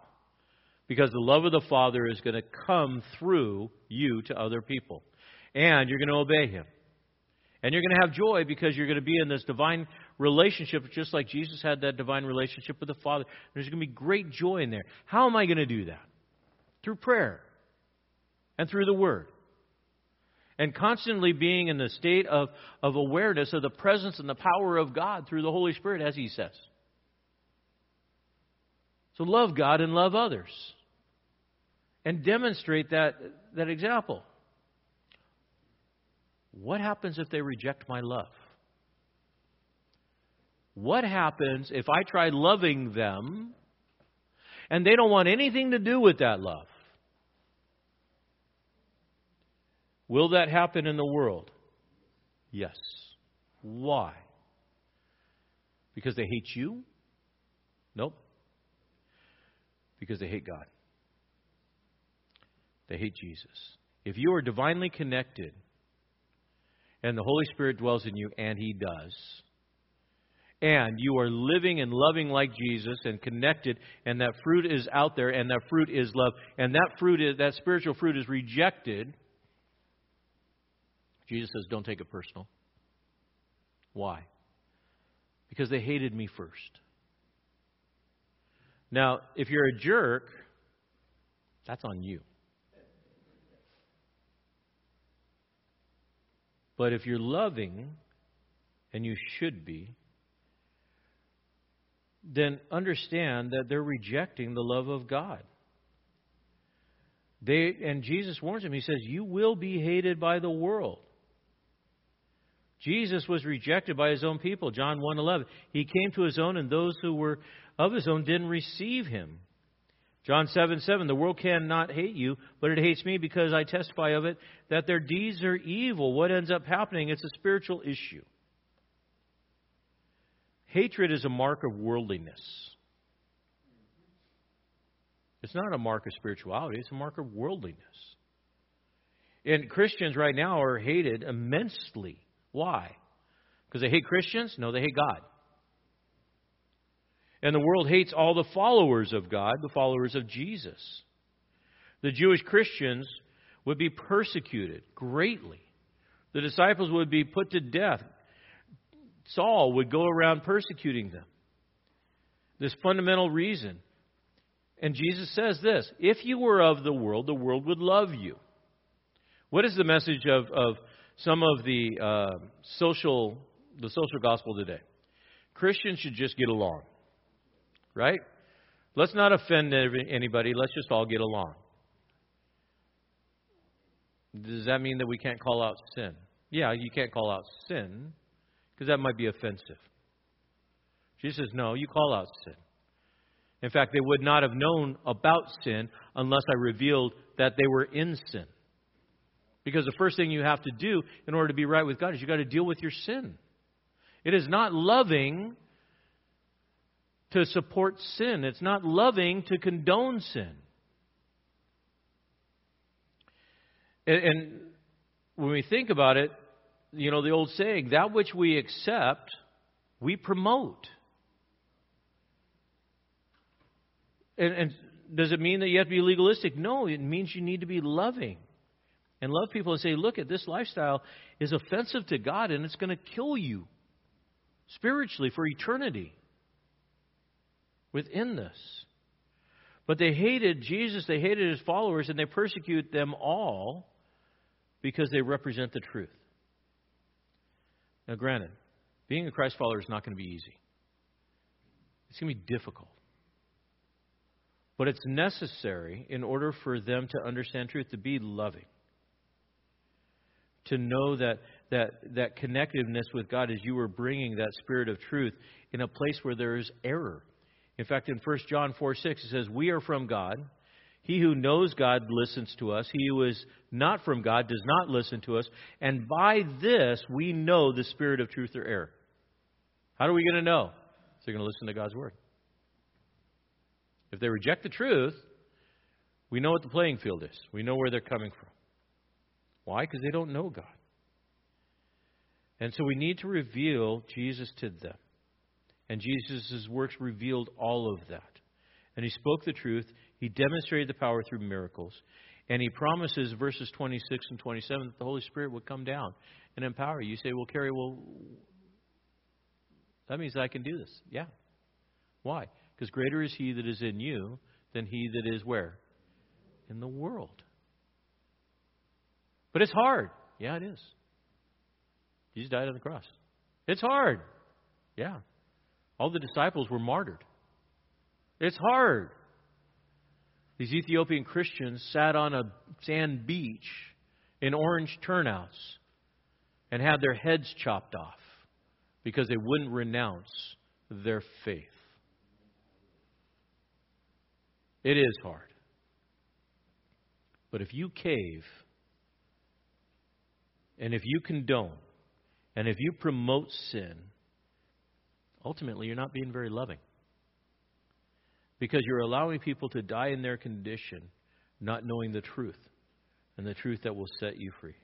Speaker 2: Because the love of the Father is going to come through you to other people. And you're going to obey Him. And you're going to have joy because you're going to be in this divine relationship, just like Jesus had that divine relationship with the Father. There's going to be great joy in there. How am I going to do that? Through prayer and through the Word. And constantly being in the state of, of awareness of the presence and the power of God through the Holy Spirit, as He says. So love God and love others. And demonstrate that, that example. What happens if they reject my love? What happens if I try loving them and they don't want anything to do with that love? Will that happen in the world? Yes. Why? Because they hate you? Nope. Because they hate God. They hate Jesus. If you are divinely connected, and the Holy Spirit dwells in you, and He does. And you are living and loving like Jesus and connected, and that fruit is out there, and that fruit is love, and that fruit is that spiritual fruit is rejected. Jesus says, Don't take it personal. Why? because they hated me first. Now, if you're a jerk, that's on you. But if you're loving, and you should be, then understand that they're rejecting the love of God. They and Jesus warns them. He says, "You will be hated by the world." Jesus was rejected by his own people. John 1:11. He came to his own and those who were of his own didn't receive him. John 7 7, the world cannot hate you, but it hates me because I testify of it that their deeds are evil. What ends up happening? It's a spiritual issue. Hatred is a mark of worldliness. It's not a mark of spirituality, it's a mark of worldliness. And Christians right now are hated immensely. Why? Because they hate Christians? No, they hate God. And the world hates all the followers of God, the followers of Jesus. The Jewish Christians would be persecuted greatly. The disciples would be put to death. Saul would go around persecuting them. This fundamental reason. And Jesus says this if you were of the world, the world would love you. What is the message of, of some of the uh, social the social gospel today? Christians should just get along. Right? Let's not offend anybody. Let's just all get along. Does that mean that we can't call out sin? Yeah, you can't call out sin because that might be offensive. Jesus says, No, you call out sin. In fact, they would not have known about sin unless I revealed that they were in sin. Because the first thing you have to do in order to be right with God is you've got to deal with your sin. It is not loving to support sin, it's not loving to condone sin. And, and when we think about it, you know, the old saying, that which we accept, we promote. And, and does it mean that you have to be legalistic? No, it means you need to be loving. And love people and say, look at this lifestyle is offensive to God and it's going to kill you spiritually for eternity within this. But they hated Jesus, they hated his followers, and they persecute them all because they represent the truth. Now, granted, being a Christ follower is not going to be easy, it's going to be difficult. But it's necessary in order for them to understand truth, to be loving. To know that, that, that connectiveness with God as you are bringing that spirit of truth in a place where there is error. In fact, in 1 John 4 6, it says, We are from God. He who knows God listens to us. He who is not from God does not listen to us. And by this we know the spirit of truth or error. How are we going to know? They're going to listen to God's word. If they reject the truth, we know what the playing field is. We know where they're coming from. Why? Because they don't know God. And so we need to reveal Jesus to them. And Jesus' works revealed all of that. And he spoke the truth. He demonstrated the power through miracles. And he promises, verses 26 and 27, that the Holy Spirit would come down and empower you. You say, well, Kerry, well, that means I can do this. Yeah. Why? Because greater is he that is in you than he that is where? In the world. But it's hard. Yeah, it is. Jesus died on the cross. It's hard. Yeah. All the disciples were martyred. It's hard. These Ethiopian Christians sat on a sand beach in orange turnouts and had their heads chopped off because they wouldn't renounce their faith. It is hard. But if you cave, and if you condone, and if you promote sin, ultimately you're not being very loving because you're allowing people to die in their condition, not knowing the truth and the truth that will set you free.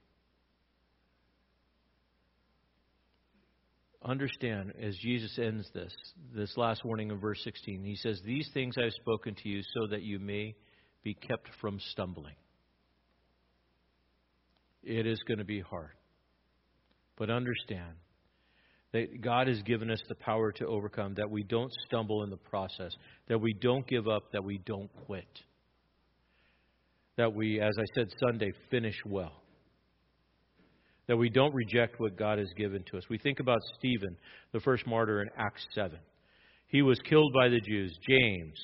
Speaker 2: Understand as Jesus ends this, this last warning in verse 16, he says, These things I have spoken to you so that you may be kept from stumbling. It is going to be hard. But understand
Speaker 1: That God has given us the power to overcome, that we don't stumble in the process, that we don't give up, that we don't quit. That we, as I said Sunday, finish well. That we don't reject what God has given to us. We think about Stephen, the first martyr in Acts 7. He was killed by the Jews. James,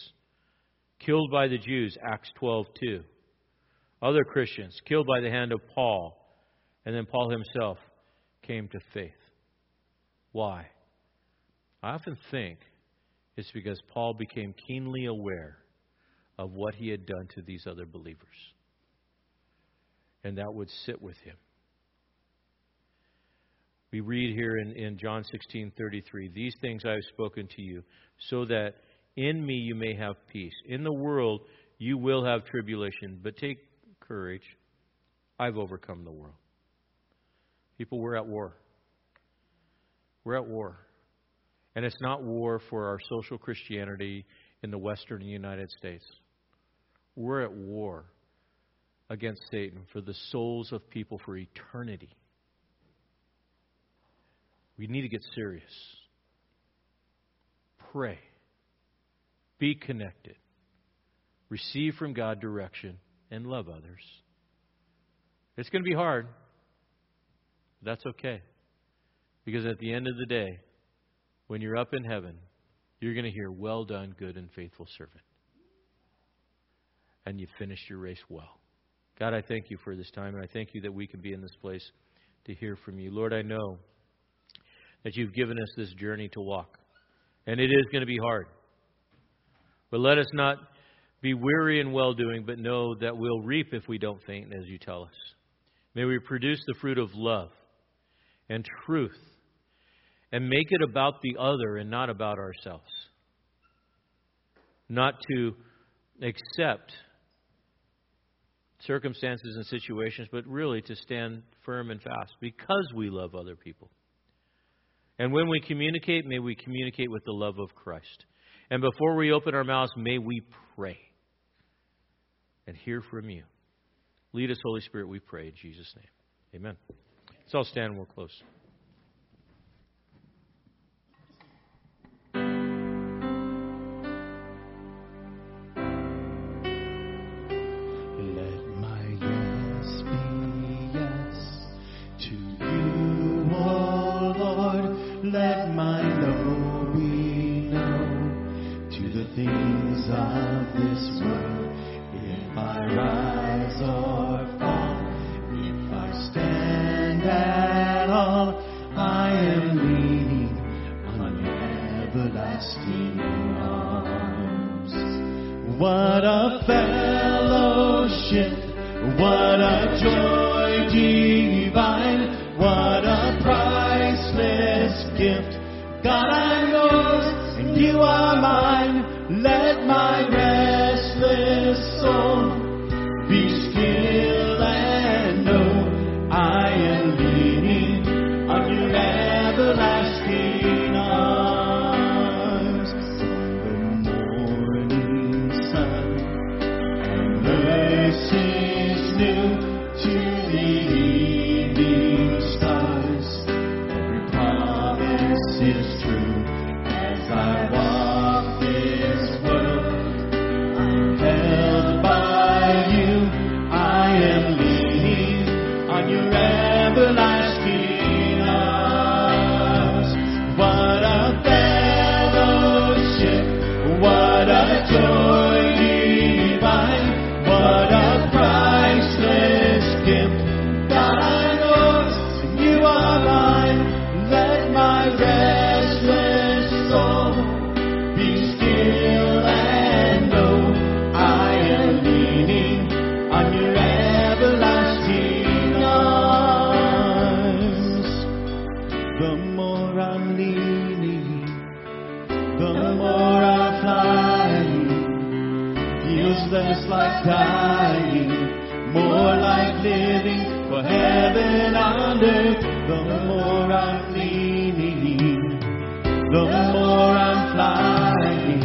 Speaker 1: killed by the Jews, Acts 12 2. Other Christians, killed by the hand of Paul. And then Paul himself came to faith. Why? I often think it's because Paul became keenly aware of what he had done to these other believers. And that would sit with him. We read here in, in John 16:33, "These things I have spoken to you, so that in me you may have peace. In the world you will have tribulation, but take courage. I've overcome the world." People, we're at war. We're at war. And it's not war for our social Christianity in the Western United States. We're at war against Satan for the souls of people for eternity. We need to get serious. Pray. Be connected. Receive from God direction and love others. It's going to be hard. That's okay. Because at the end of the day, when you're up in heaven, you're going to hear, Well done, good and faithful servant. And you finished your race well. God, I thank you for this time, and I thank you that we can be in this place to hear from you. Lord, I know that you've given us this journey to walk. And it is going to be hard. But let us not be weary in well doing, but know that we'll reap if we don't faint, as you tell us. May we produce the fruit of love and truth and make it about the other and not about ourselves. Not to accept circumstances and situations, but really to stand firm and fast because we love other people. And when we communicate, may we communicate with the love of Christ. And before we open our mouths, may we pray and hear from you. Lead us, Holy Spirit, we pray in Jesus' name. Amen. Let's all stand and we'll close. things of this world. If I rise or fall, if I stand at all, I am leaning on everlasting arms. What a fellowship! What a joy! feels like dying, more like living for heaven on earth. The more I'm leaning, the more I'm flying,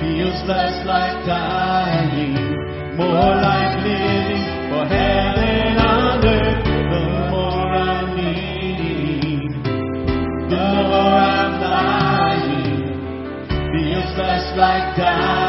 Speaker 1: feels less like dying, more like living for heaven on earth. The more I'm leaning, the more I'm flying, feels less like dying.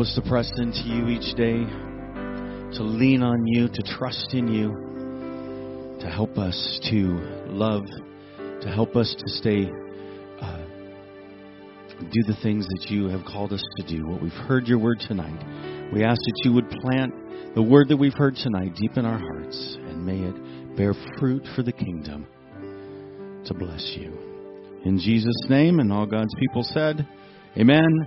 Speaker 3: Us to press into you each day, to lean on you, to trust in you, to help us to love, to help us to stay, uh, do the things that you have called us to do. What we've heard your word tonight, we ask that you would plant the word that we've heard tonight deep in our hearts, and may it bear fruit for the kingdom to bless you. In Jesus' name, and all God's people said, Amen.